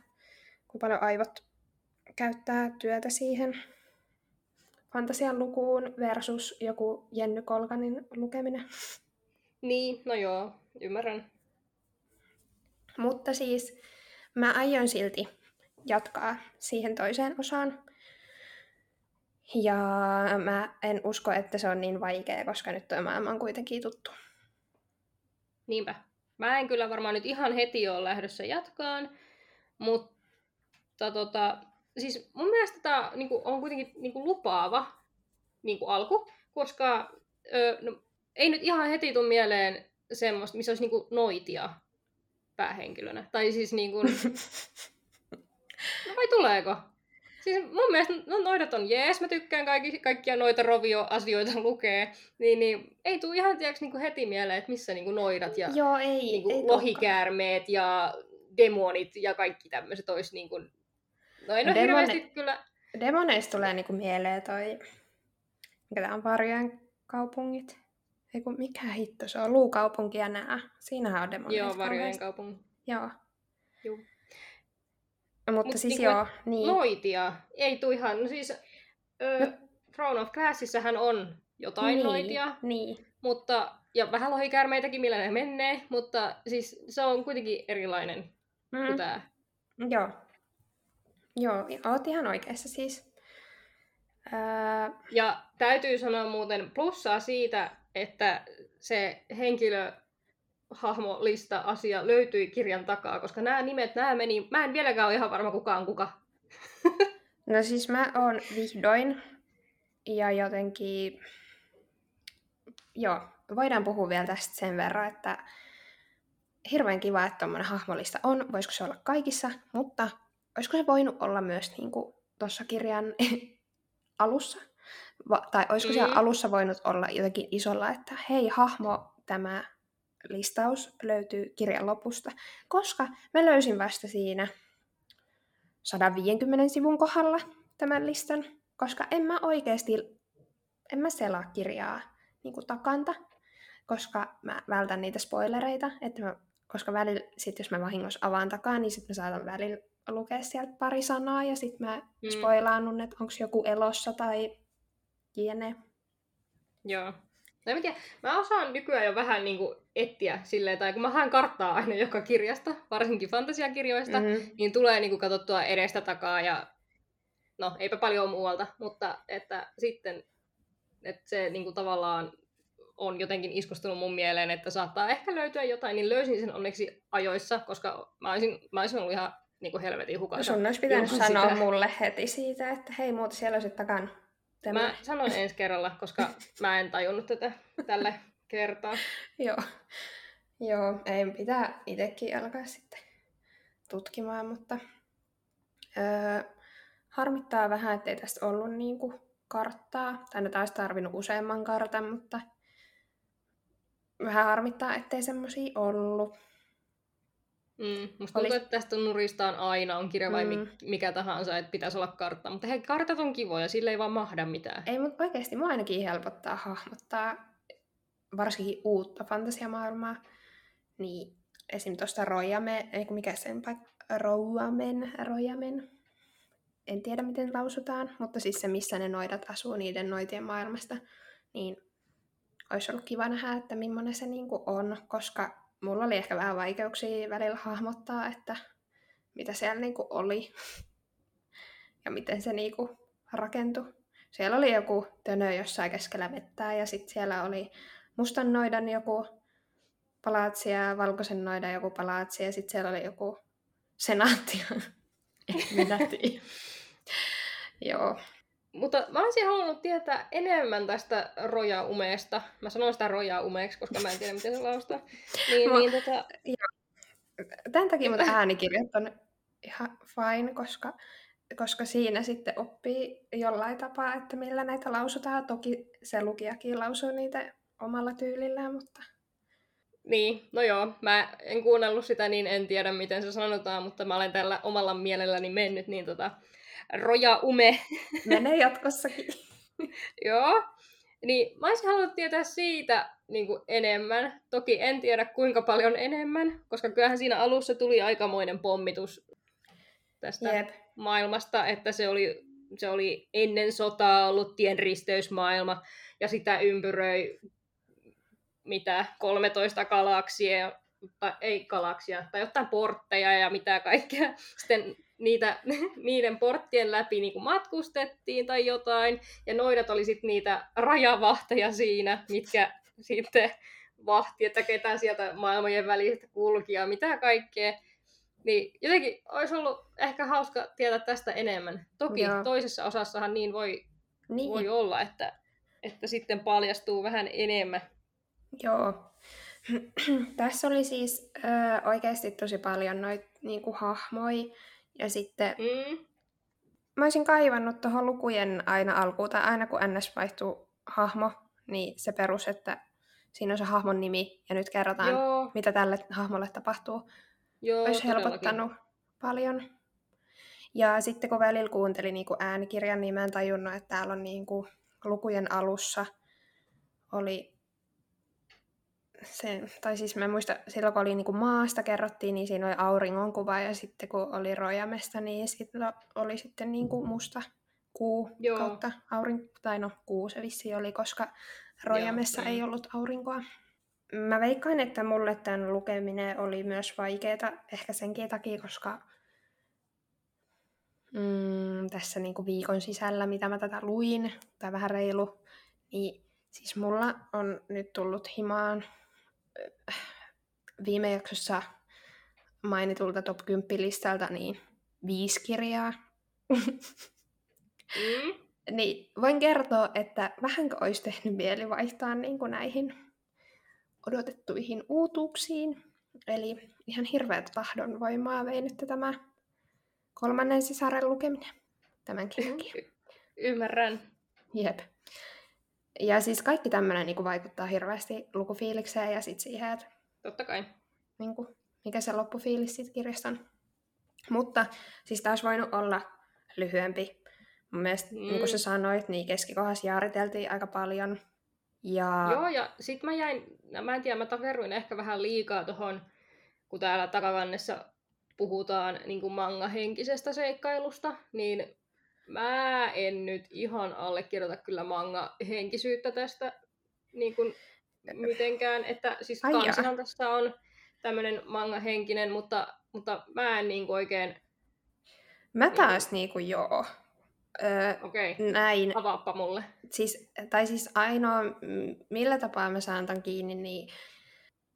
kun paljon aivot käyttää työtä siihen fantasian lukuun versus joku Jenny Kolkanin lukeminen. Niin, no joo, ymmärrän. Mutta siis mä aion silti jatkaa siihen toiseen osaan. Ja mä en usko, että se on niin vaikea, koska nyt tuo maailma on kuitenkin tuttu. Niinpä. Mä en kyllä varmaan nyt ihan heti ole lähdössä jatkaan, mutta tota, siis mun mielestä tämä niinku, on kuitenkin niinku, lupaava niinku, alku, koska ö, no, ei nyt ihan heti tule mieleen semmoista, missä olisi niinku, noitia päähenkilönä. Tai siis niin kuin... [laughs] No vai tuleeko? Siis mun mielestä no, noidat on jees, mä tykkään kaikki, kaikkia noita rovio-asioita [laughs] lukee, niin, niin ei tule ihan tiiäks, niin kuin heti mieleen, että missä niin kuin noidat ja Joo, ei, niin kuin ei lohikäärmeet ja demonit ja kaikki tämmöiset olisi niin kuin... No en ole Demone... hirveästi kyllä... Demoneista tulee niin kuin mieleen toi, mikä tämä on Varjojen kaupungit. Ei kun mikä hitto se on, Luukaupunki ja nää. Siinähän on demoneita. Joo, Varjojen kaupunki. Joo. Joo. Mutta Mut siis niin joo, niin. Noitia ei tuu ihan, no siis ö, no. Throne of Glassissähän on jotain niin, noitia. Niin. Mutta, ja vähän lohikäärmeitäkin, millä ne menee, mutta siis se on kuitenkin erilainen mm. kuin tää. Joo. Joo, oot ihan oikeassa siis. Öö... Ja täytyy sanoa muuten plussaa siitä, että se henkilö hahmolista asia löytyi kirjan takaa, koska nämä nimet, nämä meni, mä en vieläkään ole ihan varma kukaan kuka. [laughs] no siis mä oon vihdoin ja jotenkin, joo, voidaan puhua vielä tästä sen verran, että hirveän kiva, että tuommoinen hahmolista on, voisiko se olla kaikissa, mutta olisiko se voinut olla myös niin tuossa kirjan [laughs] alussa? Va- tai olisiko mm. siellä alussa voinut olla jotenkin isolla, että hei hahmo, tämä listaus löytyy kirjan lopusta, koska mä löysin vasta siinä 150 sivun kohdalla tämän listan, koska en mä oikeasti, en mä selaa kirjaa niin kuin takanta, koska mä vältän niitä spoilereita, että mä, koska välillä, sit jos mä vahingossa avaan takaa, niin sitten mä saatan välillä lukea sieltä pari sanaa ja sitten mä mm. spoilaannun, että onko joku elossa tai jne. Joo. No en tiedä, mä osaan nykyään jo vähän niin kuin etsiä silleen, tai kun mä haen karttaa aina joka kirjasta, varsinkin fantasiakirjoista, mm-hmm. niin tulee niin kuin katsottua edestä takaa ja no eipä paljon muualta, mutta että sitten että se niin kuin tavallaan on jotenkin iskostunut mun mieleen, että saattaa ehkä löytyä jotain, niin löysin sen onneksi ajoissa, koska mä olisin, mä olisin ollut ihan niin kuin helvetin hukassa. No sun olisi pitänyt sanoa sitä. mulle heti siitä, että hei muuta siellä olisi takana. Tämä. Mä sanon ensi kerralla, koska mä en tajunnut tätä tällä kertaa. [laughs] Joo. Joo, ei pitää itsekin alkaa sitten tutkimaan, mutta öö, harmittaa vähän, ettei tästä ollut niinku karttaa. Tai ne taisi tarvinnut useamman kartan, mutta vähän harmittaa, ettei semmoisia ollut. Mm, musta tuntuu, että tästä nuristaan aina, on kirja vai mm. mikä tahansa, että pitäisi olla kartta. Mutta hei, kartat on kivoja, sillä ei vaan mahda mitään. Ei, mutta oikeasti mua ainakin helpottaa hahmottaa varsinkin uutta fantasiamaailmaa. Niin esim. tuosta Rojame, ei mikä sen paikka, Rouamen, Rojamen, en tiedä miten lausutaan, mutta siis se, missä ne noidat asuu niiden noitien maailmasta, niin olisi ollut kiva nähdä, että millainen se niinku on, koska mulla oli ehkä vähän vaikeuksia välillä hahmottaa, että mitä siellä niinku oli [laughs] ja miten se niinku rakentui. Siellä oli joku tönö jossain keskellä vettää ja sitten siellä oli mustan noidan joku palaatsi ja valkoisen noidan joku palaatsi ja sitten siellä oli joku senaatti. [laughs] Minä Joo. Mutta mä olisin halunnut tietää enemmän tästä Roja-umeesta. Mä sanon sitä Roja-umeeksi, koska mä en tiedä, miten se laustaa. [laughs] Niin, Mä- niin tota, Tämän takia mun äänikirjat on ihan fine, koska, koska siinä sitten oppii jollain tapaa, että millä näitä lausutaan. Toki se lukijakin lausuu niitä omalla tyylillään, mutta Niin, no joo, mä en kuunnellut sitä, niin en tiedä miten se sanotaan, mutta mä olen tällä omalla mielelläni mennyt, niin tota, roja ume, menee jatkossakin. [laughs] joo. Niin mä olisin halunnut tietää siitä niin kuin enemmän. Toki en tiedä kuinka paljon enemmän, koska kyllähän siinä alussa tuli aikamoinen pommitus tästä Jep. maailmasta, että se oli, se oli ennen sotaa ollut tienristeysmaailma, ja sitä ympyröi mitä 13 galaksia, tai ei galaksia, tai jotain portteja ja mitä kaikkea. Sitten niitä, [laughs] niiden porttien läpi niin kuin matkustettiin tai jotain, ja noidat oli sitten niitä rajavahteja siinä, mitkä sitten vahti, että ketä sieltä maailmojen välistä kulki ja mitä kaikkea. Niin jotenkin olisi ollut ehkä hauska tietää tästä enemmän. Toki Joo. toisessa osassahan niin voi, Niin, voi olla, että, että sitten paljastuu vähän enemmän. joo. [clears throat] Tässä oli siis ö, oikeasti tosi paljon noita niinku, hahmoja. Ja sitten Mm, mä olisin kaivannut tuohon lukujen aina alkuun, tai aina kun NS vaihtuu hahmo, niin se perus, että siinä on se hahmon nimi, ja nyt kerrotaan, joo, mitä tälle hahmolle tapahtuu. joo, Olisi todellakin. helpottanut paljon. Ja sitten kun välillä kuuntelin niin kuin äänikirjan, niin mä en tajunnut, että täällä on niin kuin lukujen alussa oli se, tai siis mä en muista, silloin kun oli niin kuin maasta kerrottiin, niin siinä oli auringonkuva, ja sitten kun oli Rojamesta, niin sitten oli sitten niin kuin musta kuu Joo. kautta aurinko, tai no kuu se vissi oli, koska Rojamessa Joo, ei mm. ollut aurinkoa. Mä veikkaan, että mulle tämän lukeminen oli myös vaikeaa, ehkä senkin takia, koska mm, tässä niinku viikon sisällä, mitä mä tätä luin, tai vähän reilu, niin siis mulla on nyt tullut himaan viime jaksossa mainitulta top 10 listalta niin viisi kirjaa. Mm, niin voin kertoa, että vähänkö olisi tehnyt mieli vaihtaa niin kuin näihin odotettuihin uutuuksiin. Eli ihan hirveät tahdonvoimaa vei nyt tämä kolmannen sisaren lukeminen tämän kirjan. y- [laughs] ymmärrän. Jep. Ja siis kaikki tämmöinen niin vaikuttaa hirveästi lukufiilikseen ja sitten siihen, että Totta kai. niin kuin, mikä se loppufiilis siitä kirjasta on. Mutta siis taas voinut olla lyhyempi. Mun mielestä, mm. niin kuin sä sanoit, niin keskikohdassa jaariteltiin aika paljon. Ja Joo, ja sit mä jäin, no mä en tiedä, mä takerruin ehkä vähän liikaa tohon, kun täällä takakannessa puhutaan niin kuin manga-henkisestä seikkailusta, niin mä en nyt ihan allekirjoita kyllä manga-henkisyyttä tästä niin kuin mitenkään, että siis kansihan tässä on tämmönen manga-henkinen, mutta, mutta mä en niin kuin oikein, mä taas niin kuin joo. Öö, okei, okay, näin. avaappa mulle. Siis, tai siis ainoa, millä tapaa mä saan tämän kiinni, niin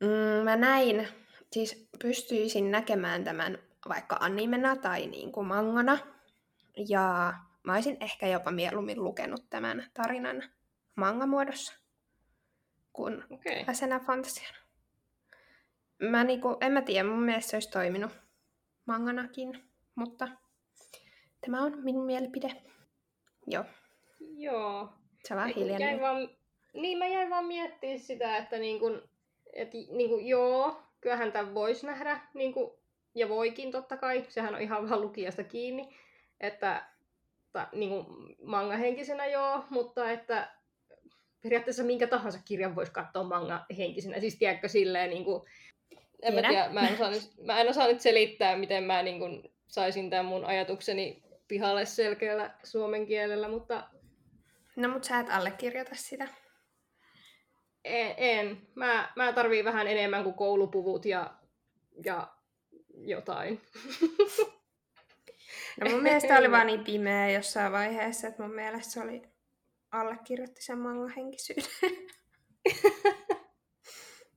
mm, mä näin, siis pystyisin näkemään tämän vaikka animena tai niin kuin mangana. Ja mä olisin ehkä jopa mieluummin lukenut tämän tarinan mangamuodossa kuin. Okay. tällaisena fantasiana. Mä niinku, en mä tiedä, mun mielestä se olisi toiminut manganakin, mutta tämä on minun mielipide. Joo, Joo. se vaan Niin jäin vaan, niin mä jäin vaan miettimään sitä, että niin kun, et, niin kun, joo, kyllähän tämän voisi nähdä, niin kun, ja voikin totta kai, sehän on ihan vaan lukijasta kiinni, että ta, niin kun, manga-henkisenä joo, mutta että periaatteessa minkä tahansa kirjan voisi katsoa manga-henkisenä, siis tiedätkö silleen niin kun, en mä, tiedä, mä, en osaa nyt, mä en osaa nyt selittää, miten mä niin kun, saisin tämän mun ajatukseni pihalle selkeällä suomen kielellä, mutta No mut sä et allekirjoita sitä. En. en. Mä, mä tarviin vähän enemmän kuin koulupuvut ja, ja jotain. [laughs] No mun mielestä oli vaan niin pimeä jossain vaiheessa, että mun mielestä se oli allekirjoitti sen mangahenkisyyden. [laughs]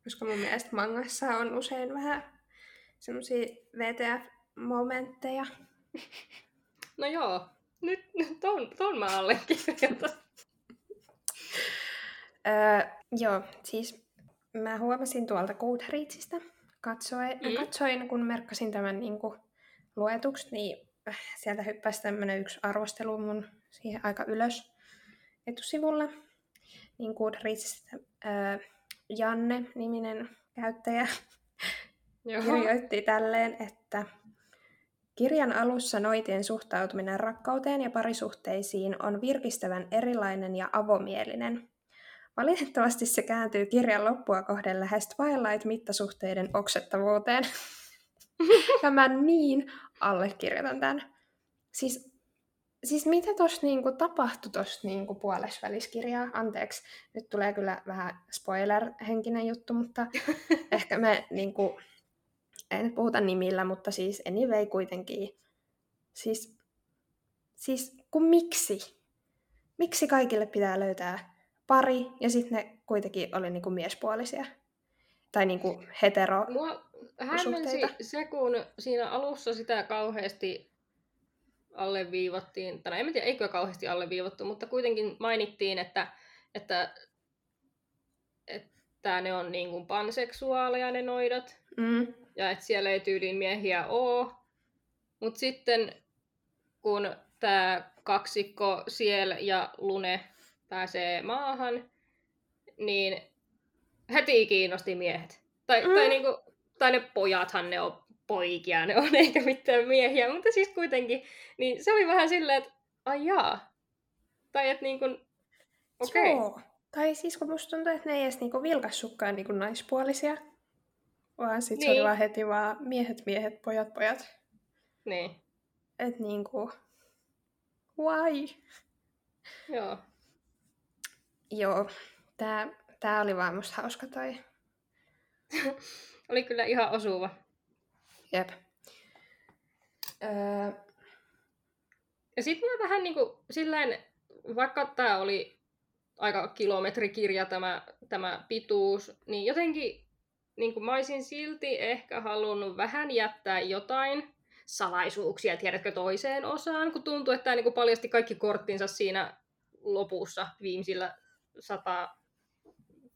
Koska mun mielestä mangassa on usein vähän semmosia VTF-momentteja. No joo, nyt, nyt ton, ton mä allekirjoitan. öö, joo, siis mä huomasin tuolta Goodreadsista, katsoin, mm. katsoin kun merkkasin tämän niin kuin, luetuksi, niin sieltä hyppäsi tämmöinen yksi arvostelu mun siihen aika ylös etusivulla. Niin Goodreadsista öö, Janne-niminen käyttäjä [laughs] Joo. kirjoitti tälleen, että Kirjan alussa noitien suhtautuminen rakkauteen ja parisuhteisiin on virkistävän erilainen ja avomielinen. Valitettavasti se kääntyy kirjan loppua kohden lähes Twilight-mittasuhteiden oksettavuuteen. [laughs] ja mä niin allekirjoitan tämän. Siis, siis mitä tuossa niinku tapahtui tuossa niinku puolesväliskirjaa? Anteeksi, nyt tulee kyllä vähän spoiler-henkinen juttu, mutta [laughs] ehkä me niinku, nyt puhuta nimillä, mutta siis anyway kuitenkin. Siis, siis kun miksi? Miksi kaikille pitää löytää pari ja sitten ne kuitenkin oli niinku miespuolisia? Tai niinku hetero Mua hämmensi se, kun siinä alussa sitä kauheasti alleviivattiin, tai en tiedä, eikö kauheasti alleviivattu, mutta kuitenkin mainittiin, että, että, että ne on niin kuin panseksuaaleja ne noidat, mm ja että siellä ei tyyliin miehiä oo. Mutta sitten kun tämä kaksikko Siel ja Lune pääsee maahan, niin heti kiinnosti miehet. Tai, mm. tai, niinku, tai ne pojathan ne on poikia, ne on [laughs] eikä mitään miehiä, mutta siis kuitenkin, niin se oli vähän silleen, että ai jaa. Tai että niin kuin, okei. Okay. Tai siis kun musta tuntuu, että ne ei edes niinku vilkassukkaan niinku naispuolisia. Vaan sit niin. se oli niin. vaan heti vaan miehet, miehet, pojat, pojat. Niin. Et niinku, why? Joo. Joo, tää, tää oli vaan musta hauska toi. [laughs] oli kyllä ihan osuva. Jep. Öö... Ja sitten mä vähän niinku silleen, vaikka tää oli aika kilometrikirja tämä, tämä pituus, niin jotenkin niin kuin mä olisin silti ehkä halunnut vähän jättää jotain salaisuuksia, tiedätkö, toiseen osaan, kun tuntuu, että tämä niin kuin paljasti kaikki korttinsa siinä lopussa viimeisillä sata,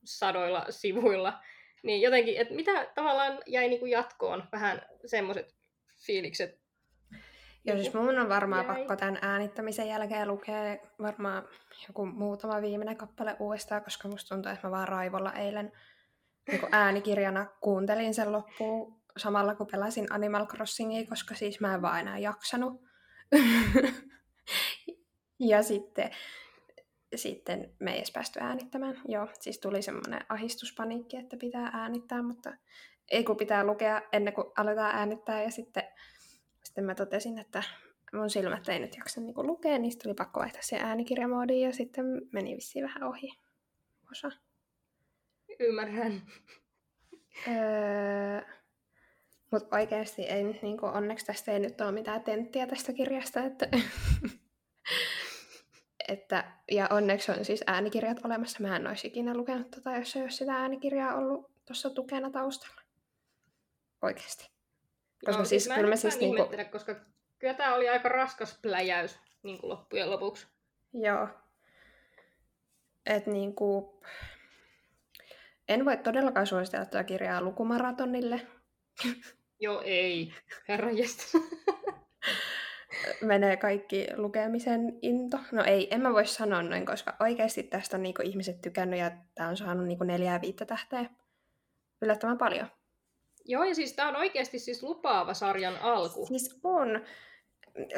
sadoilla sivuilla. Niin jotenkin, että mitä tavallaan jäi niin kuin jatkoon vähän semmoiset fiilikset. Joo, siis mun on varmaan jäi. pakko tämän äänittämisen jälkeen lukea varmaan joku muutama viimeinen kappale uudestaan, koska musta tuntuu, että mä vaan raivolla eilen niin äänikirjana kuuntelin sen loppuun samalla kun pelasin Animal Crossingia, koska siis mä en vaan enää jaksanut. [laughs] ja sitten, sitten me ei edes päästy äänittämään. Joo, siis tuli semmoinen ahistuspaniikki, että pitää äänittää, mutta ei kun pitää lukea ennen kuin aletaan äänittää. Ja sitten, sitten mä totesin, että mun silmät ei nyt jaksa niin lukea, niin tuli pakko vaihtaa se äänikirjamoodiin ja sitten meni vissiin vähän ohi osa. Ymmärrän. Öö, Mutta oikeasti ei nyt, niin kuin, onneksi tästä ei nyt ole mitään tenttiä tästä kirjasta. Että, [laughs] että, ja onneksi on siis äänikirjat olemassa. Mä en olisi ikinä lukenut tota, jos ei olisi sitä äänikirjaa ollut tuossa tukena taustalla. Oikeasti. Koska no, siis, siis kyllä mä siis niinku... koska kyllä tämä oli aika raskas pläjäys niin kuin loppujen lopuksi. Joo. Et niinku, en voi todellakaan suositella tätä kirjaa lukumaratonille. [laughs] Joo, ei. Herra [laughs] Menee kaikki lukemisen into. No ei, en mä voi sanoa noin, koska oikeasti tästä on niinku ihmiset tykännyt ja tämä on saanut niinku neljää viittä tähteä. Yllättävän paljon. Joo, ja siis tämä on oikeasti siis lupaava sarjan alku. Siis on.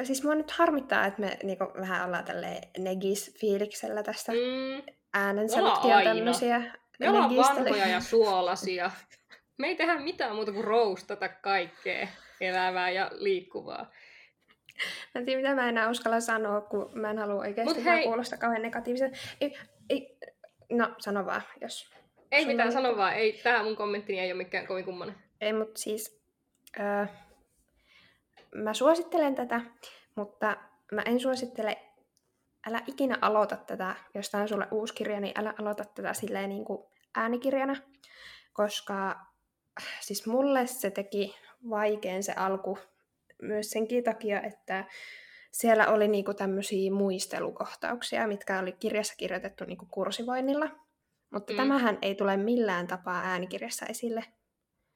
Siis mua nyt harmittaa, että me niinku vähän ollaan tälleen negis-fiiliksellä tästä mm. äänensävytkin ja tämmöisiä me ollaan vanhoja ja suolasia. Me ei tehdä mitään muuta kuin roustata kaikkea elävää ja liikkuvaa. [laughs] Mä en tiedä, mitä mä enää uskalla sanoa, kun mä en halua oikeasti hei... kuulosta kauhean negatiivisen. Ei, ei, no, sano vaan, jos... Ei mitään, sano vaan. Ei, tähän mun kommenttini ei ole mikään kovin kummonen. Ei, mutta siis... Öö, mä suosittelen tätä, mutta mä en suosittele älä ikinä aloita tätä, jos tämä on sulle uusi kirja, niin älä aloita tätä silleen niin kuin äänikirjana, koska siis mulle se teki vaikean se alku myös senkin takia, että siellä oli niinku tämmöisiä muistelukohtauksia, mitkä oli kirjassa kirjoitettu niinku kursivoinnilla. Mutta mm. tämähän ei tule millään tapaa äänikirjassa esille.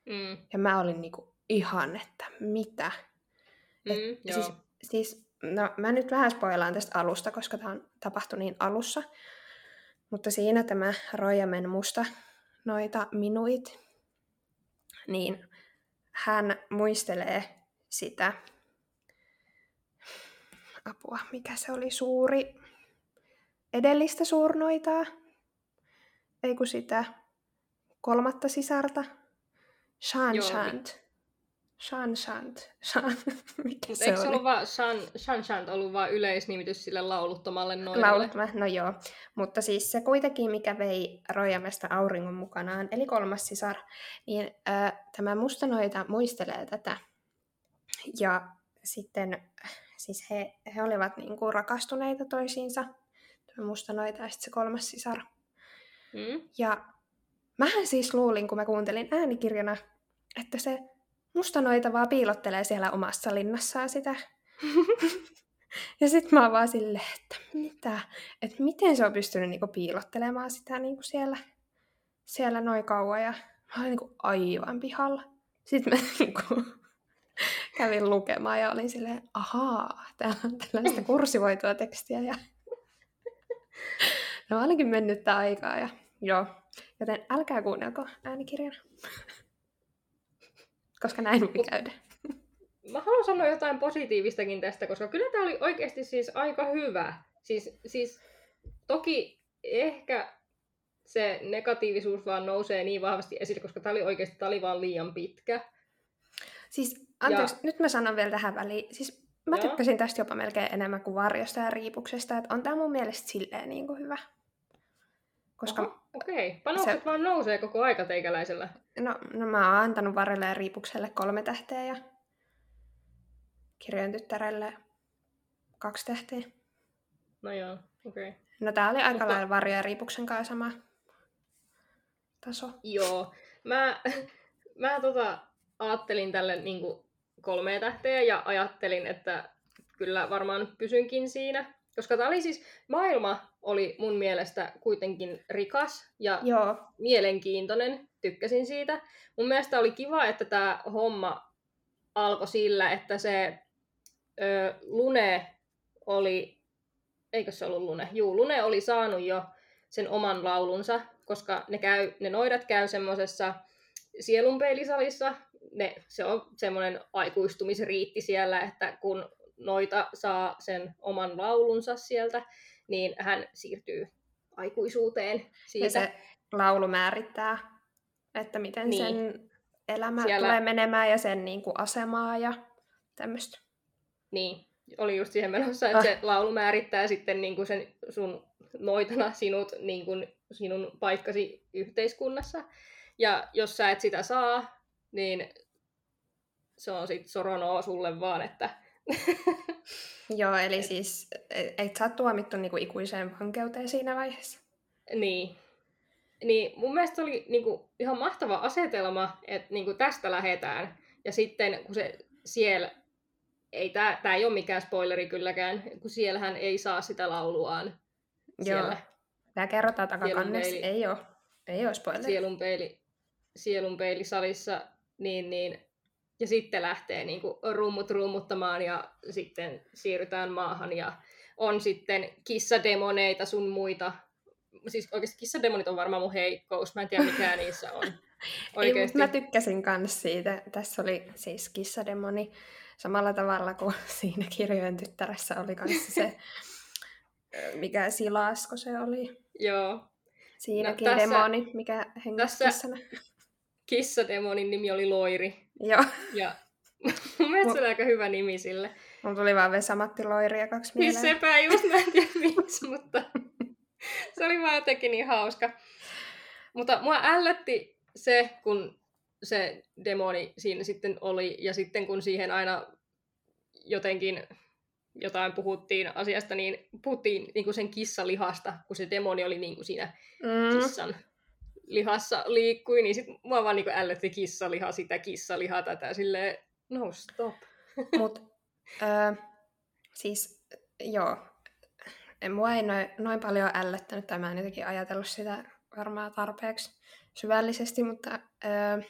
Mm. Ja mä olin niinku ihan, että mitä? Mm, Et, joo. siis, siis, no mä nyt vähän spoilaan tästä alusta, koska tämä tapahtui niin alussa. Mutta siinä tämä Rojamen musta noita minuit, niin hän muistelee sitä apua, mikä se oli suuri edellistä suurnoitaa, ei kun sitä kolmatta sisarta, Shan Joo, Shant. Shan Shant. Shan, [laughs] mikä Mut se eikö se oli? ollut vaan, Shan, Shan Shant ollut vaan yleisnimitys sille lauluttomalle noille? Laulutma, no joo. Mutta siis se kuitenkin, mikä vei Rojamesta auringon mukanaan, eli kolmas sisar, niin ää, tämä mustanoita muistelee tätä. Ja sitten siis he, he olivat niin kuin rakastuneita toisiinsa, tämä mustanoita ja sitten se kolmas sisar. Mm? Ja mähän siis luulin, kun mä kuuntelin äänikirjana, että se mustanoita vaan piilottelee siellä omassa linnassaan sitä. [laughs] ja sitten mä oon vaan silleen, että mitä? Että miten se on pystynyt niinku piilottelemaan sitä niinku siellä, siellä noin kauan. Ja mä olin niinku aivan pihalla. Sitten mä [laughs] niinku kävin lukemaan ja olin silleen, ahaa, täällä on tällaista [laughs] kursivoitua tekstiä. Ja... no olinkin mennyt aikaa ja joo. Joten älkää kuunnelko äänikirjana. Koska näin voi käydä. Mä haluan sanoa jotain positiivistakin tästä, koska kyllä tämä oli oikeasti siis aika hyvä. Siis, siis toki ehkä se negatiivisuus vaan nousee niin vahvasti esille, koska tämä oli oikeasti tää oli vaan liian pitkä. Siis, anteeksi, ja... nyt mä sanon vielä tähän väliin. Siis mä Joo. tykkäsin tästä jopa melkein enemmän kuin varjosta ja riipuksesta, että on tää mun mielestä silleen niin kuin hyvä. Koska, Oho, Okei, okay. panokset se... vaan nousee koko aika teikäläisellä. no, no mä oon antanut varjolle ja riipukselle kolme tähteä ja kirjojen tyttärelle kaksi tähteä. No joo, okei. Okay. No tää oli aika Mutta- lailla varjo ja riipuksen kanssa sama taso. Joo. Mä, [laughs] mä tota, ajattelin tälle niin kolme tähteä ja ajattelin, että kyllä varmaan pysynkin siinä. Koska tämä oli siis, maailma oli mun mielestä kuitenkin rikas ja Joo, mielenkiintoinen, tykkäsin siitä. Mun mielestä oli kiva, että tämä homma alkoi sillä, että se ö, Lune oli, eikö se ollut Lune? Juu, Lune oli saanut jo sen oman laulunsa, koska ne, käy, ne noidat käy semmoisessa sielunpeilisalissa. Ne, se on semmoinen aikuistumisriitti siellä, että kun noita saa sen oman laulunsa sieltä, niin hän siirtyy aikuisuuteen siitä. ja se laulu määrittää, että miten Niin. sen elämä Siellä- tulee menemään ja sen niin kuin, asemaa ja tämmöistä. Niin, oli just siihen menossa, että Ah. se laulu määrittää sitten niin kuin sen sun noitana sinut, niin kuin sinun paikkasi yhteiskunnassa. Ja jos sä et sitä saa, niin se on sitten soronoa sulle vaan, että [laughs] Joo, eli siis e- et sä tuomittu niinku ikuiseen vankeuteen siinä vaiheessa. niin. Niin mun mielestä oli niin kuin, ihan mahtava asetelma, että niin kuin tästä lähetään. Ja sitten kun se siellä, ei tää, tää ei ole mikään spoileri kylläkään, kun siellähän ei saa sitä lauluaan siellä. Joo. Tämä kerrotaan takakannessa. Ei ole. Ei ole spoileri. Sielunpeili, sielunpeilisalissa, niin, niin, ja sitten lähtee niin kuin rummut rummuttamaan ja sitten siirrytään maahan ja on sitten kissademoneita sun muita. Siis oikeasti kissademonit on varmaan mun heikkous, mä en tiedä mikä [laughs] niissä on. Ei, Oikeasti. mutta mä tykkäsin kans siitä. Tässä oli siis kissademoni samalla tavalla kuin [laughs] siinä kirjojen tyttäressä oli kanssa se, [laughs] mikä silasko se oli. Joo. Siinäkin No, tässä- demoni, mikä hengäsi tässä-. Kissademonin nimi oli Loiri. Joo, Ja [laughs] mun mielestä se oli aika hyvä nimi sille. mulla tuli vaan Vesamatti Loiri ja kaksi Siis mieleen. sepä just, mä en tiedä [laughs] miksi, mutta se oli vaan jotenkin niin hauska. Mutta mua ällötti se, kun se demoni siinä sitten oli, ja sitten kun siihen aina jotenkin jotain puhuttiin asiasta, niin puhuttiin niin kuin sen kissalihasta, kun se demoni oli niin kuin siinä Mm, kissan lihassa liikkui, niin sit mua vaan niin kuin ällötti kissaliha, sitä kissalihaa tätä silleen, no stop. [laughs] Mut, ö, Siis, joo. Mua ei noin, noin paljon ällöttänyt, tai mä en jotenkin ajatellut sitä varmaan tarpeeksi syvällisesti, mutta öö,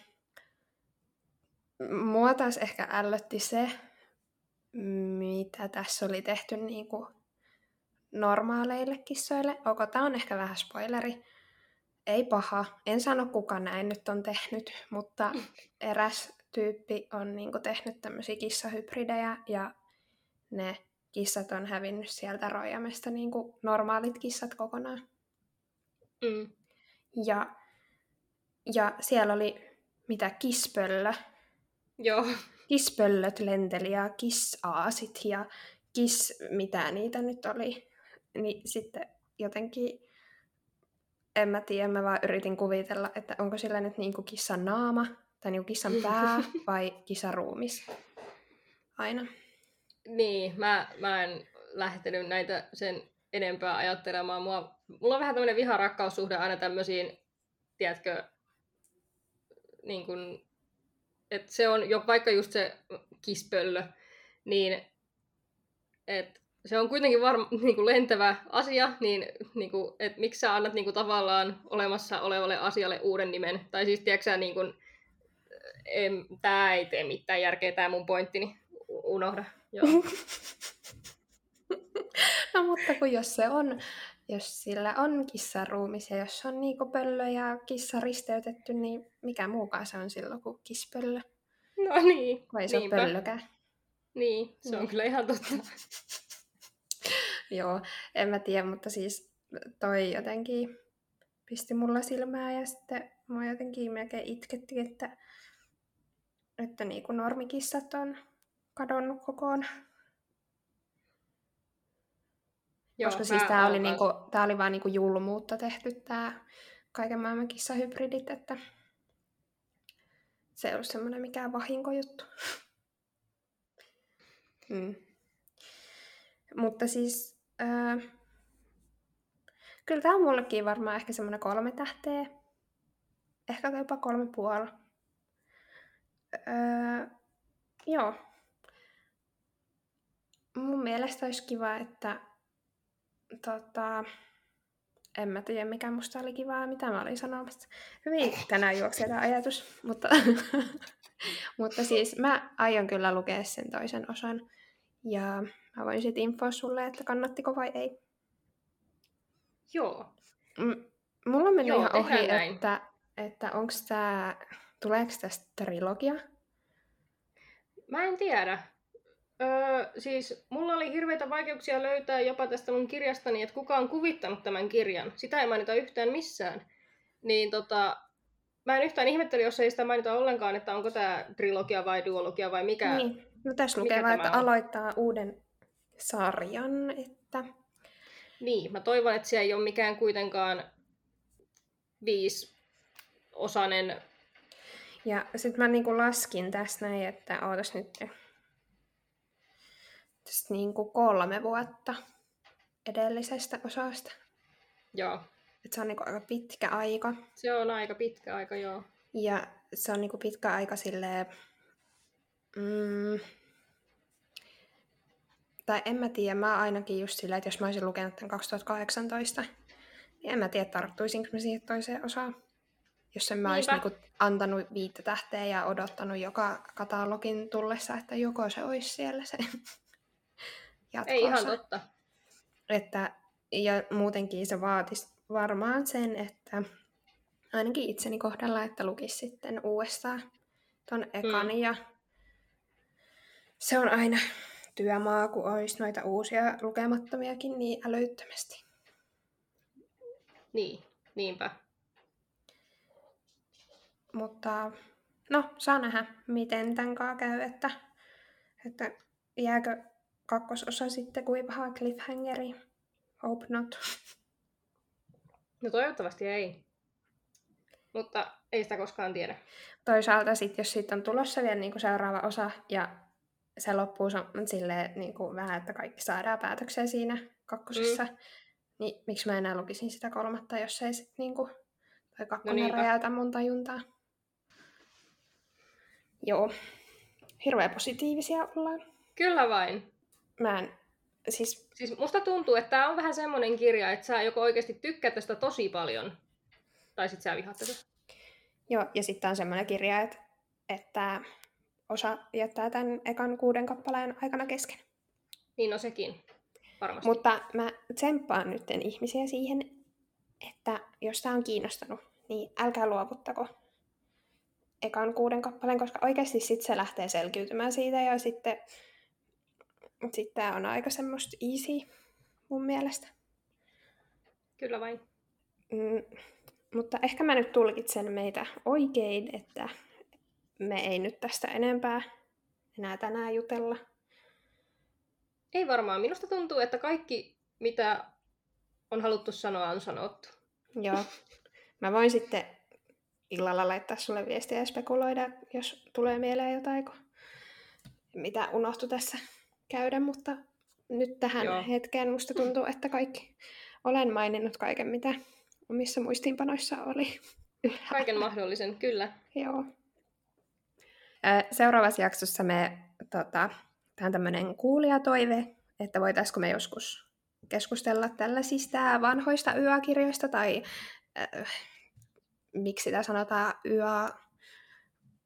mua taas ehkä ällötti se, mitä tässä oli tehty niin kuin normaaleille kissoille. Ok, tämä on ehkä vähän spoileri. Ei paha. En sano, kuka näin nyt on tehnyt, mutta eräs tyyppi on niin kuin, tehnyt tämmöisiä kissahybridejä ja ne kissat on hävinnyt sieltä rojamesta niin kuin normaalit kissat kokonaan. Mm. Ja, ja siellä oli mitä kispöllö. Joo. Kispöllöt lenteli ja kissaasit ja kiss, mitä niitä nyt oli. Niin sitten jotenkin, en mä tiedä, mä vaan yritin kuvitella, että onko sillä nyt niinku kissan naama tai niinku kissan pää [laughs] vai kissan ruumis. Aina. Niin, mä, mä en lähtenyt näitä sen enempää ajattelemaan. Mua, mulla on vähän tämmöinen viharakkaussuhde aina tämmöisiin, tiedätkö, niin kun, että se on jo vaikka just se kispöllö, niin että se on kuitenkin varma, [laughs] niin kuin lentävä asia, niin, niin kuin, että miksi sä annat niin kuin, tavallaan olemassa olevalle asialle uuden nimen. Tai siis, tiedätkö niin kuin, em, tää ei tee mitään järkeä, tämä mun pointtini. Unohda. Joo. [laughs] no mutta kun jos se on, jos sillä on kissaruumis ja jos on niinku pöllö ja kissa risteytetty, niin mikä muukaan se on silloin kuin kispöllö? No niin, Vai se niinpä. on pöllökään? Niin, se on Niin. kyllä ihan totta. Joo, en mä tiedä, mutta siis toi jotenkin pisti mulla silmää ja sitten mua jotenkin melkein itketti, että, että niinku normikissat on kadonnut kokoon. Joo, Koska siis mä tää oli, niinku, tää oli vaan niinku julmuutta tehty tää kaiken maailman kissahybridit, että se ei ollut semmoinen mikään vahinkojuttu. [laughs] mm. Mutta siis, ää, kyllä tää on mullekin varmaan ehkä semmoinen kolme tähteä. Ehkä jopa kolme puoli. Öö, joo. Mun mielestä olisi kiva, että tota, en mä tiedä mikä musta oli kivaa, mitä mä olin sanomassa. Hyvin tänään juoksee tämä ajatus, mutta, [laughs] mutta siis mä aion kyllä lukea sen toisen osan. Ja mä voin sitten infoa sulle, että kannattiko vai ei. Joo. M- mulla on mennyt Joo, ihan ohi, näin. että, että onko tää, tuleeko tästä trilogia? Mä en tiedä. Öö, siis mulla oli hirveitä vaikeuksia löytää jopa tästä mun kirjastani, että kuka on kuvittanut tämän kirjan. Sitä ei mainita yhtään missään. Niin tota, mä en yhtään ihmetteli, jos ei sitä mainita ollenkaan, että onko tämä trilogia vai duologia vai mikä. Niin. No tässä lukee vaan, että on? aloittaa uuden sarjan, että Niin, mä toivon, että se ei ole mikään kuitenkaan viisosainen. Ja sitten mä niinku laskin tässä näin, että ootas nyt tästä niinku kolme vuotta edellisestä osasta. Joo, Et se on niinku aika pitkä aika. se on aika pitkä aika, joo. Ja se on niinku pitkä aika silleen... Mm, tai en mä tiedä, mä ainakin just silleen, että jos mä olisin lukenut tämän 2018, niin en mä tiedä, tarttuisinko mä siihen toiseen osaan. Jos en mä olisi niinku antanut viittä tähteä ja odottanut joka katalogin tullessa, että joko se olisi siellä se jatko [laughs] Ei ihan totta. että, ja muutenkin se vaatisi varmaan sen, että ainakin itseni kohdalla, että lukisi sitten uudestaan ton ekan. Mm. Ja se on aina työmaa, kun olisi noita uusia lukemattomiakin niin älyttömästi. Niin, niinpä. Mutta no, saa nähdä, miten tämän kanssa käy, että, että jääkö kakkososa sitten kuin vähän cliffhangeri. Hope not. No toivottavasti ei. Mutta ei sitä koskaan tiedä. toisaalta sit, jos siitä on tulossa vielä niin kuin seuraava osa ja se loppuu silleen niin kuin vähän, että kaikki saadaan päätökseen siinä kakkosessa, mm. niin miksi mä enää lukisin sitä kolmatta, jos ei sit niin kuin, toi kakkonen niinpä. räjäytä mun tajuntaa. Joo. Hirveän positiivisia ollaan. Kyllä vain. Mä en siis... Siis musta tuntuu, että tämä on vähän semmoinen kirja, että sä joko oikeasti tykkäät tästä tosi paljon, tai sit sä vihaat tätä. Joo, ja sitten on semmoinen kirja, että, että osa jättää tämän ekan kuuden kappaleen aikana kesken. Niin no sekin, varmasti. Mutta mä tsemppaan nyt ihmisiä siihen, että jos tämä on kiinnostanut, niin älkää luovuttako ekan kuuden kappaleen, koska oikeasti sitten se lähtee selkiytymään siitä ja sitten sit tämä on aika semmoista easy mun mielestä. Kyllä vain. Mm, mutta ehkä mä nyt tulkitsen meitä oikein, että me ei nyt tästä enempää enää tänään jutella. Ei varmaan. Minusta tuntuu, että kaikki, mitä on haluttu sanoa, on sanottu. Joo. Mä voin sitten illalla laittaa sulle viestiä ja spekuloida, jos tulee mieleen jotain, mitä unohtu tässä käydä, mutta nyt tähän Joo. hetkeen musta tuntuu, että kaikki olen maininnut kaiken, mitä omissa muistiinpanoissa oli. Kaiken mahdollisen, kyllä. Joo. Seuraavassa jaksossa me, tota, tämä on tämmöinen kuulijatoive, että voitaisiko me joskus keskustella tällaisista vanhoista yökirjoista tai äh, miksi sitä sanotaan yö,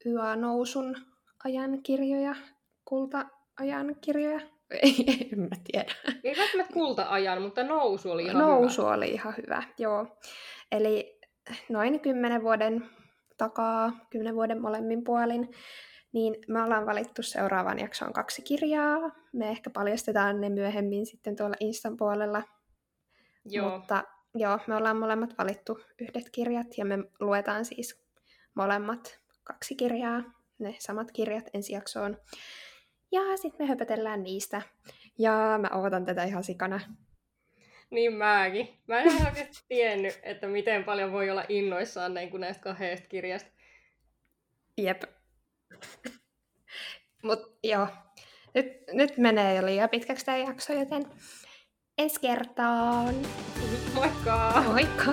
yönousun ajan kirjoja, kulta-ajan kirjoja. [laughs] Ei, en mä tiedä. Ei välttämättä kulta-ajan, mutta nousu oli ihan nousu hyvä. oli ihan hyvä, joo. Eli noin kymmenen vuoden takaa, kymmenen vuoden molemmin puolin, niin me ollaan valittu seuraavan jaksoon kaksi kirjaa. Me ehkä paljastetaan ne myöhemmin sitten tuolla Instan puolella. Joo. Mutta joo, me ollaan molemmat valittu yhdet kirjat ja me luetaan siis molemmat kaksi kirjaa, ne samat kirjat ensi jaksoon. Ja sitten me höpötellään niistä. Ja mä ootan tätä ihan sikana. Niin mäkin. Mä en oikeasti [laughs] tiennyt, että miten paljon voi olla innoissaan niin kuin näistä kahdesta kirjasta. Jep. Mut joo, nyt, nyt menee jo liian pitkäksi tämä jakso, joten ensi kertaan. Moikka! Moikka!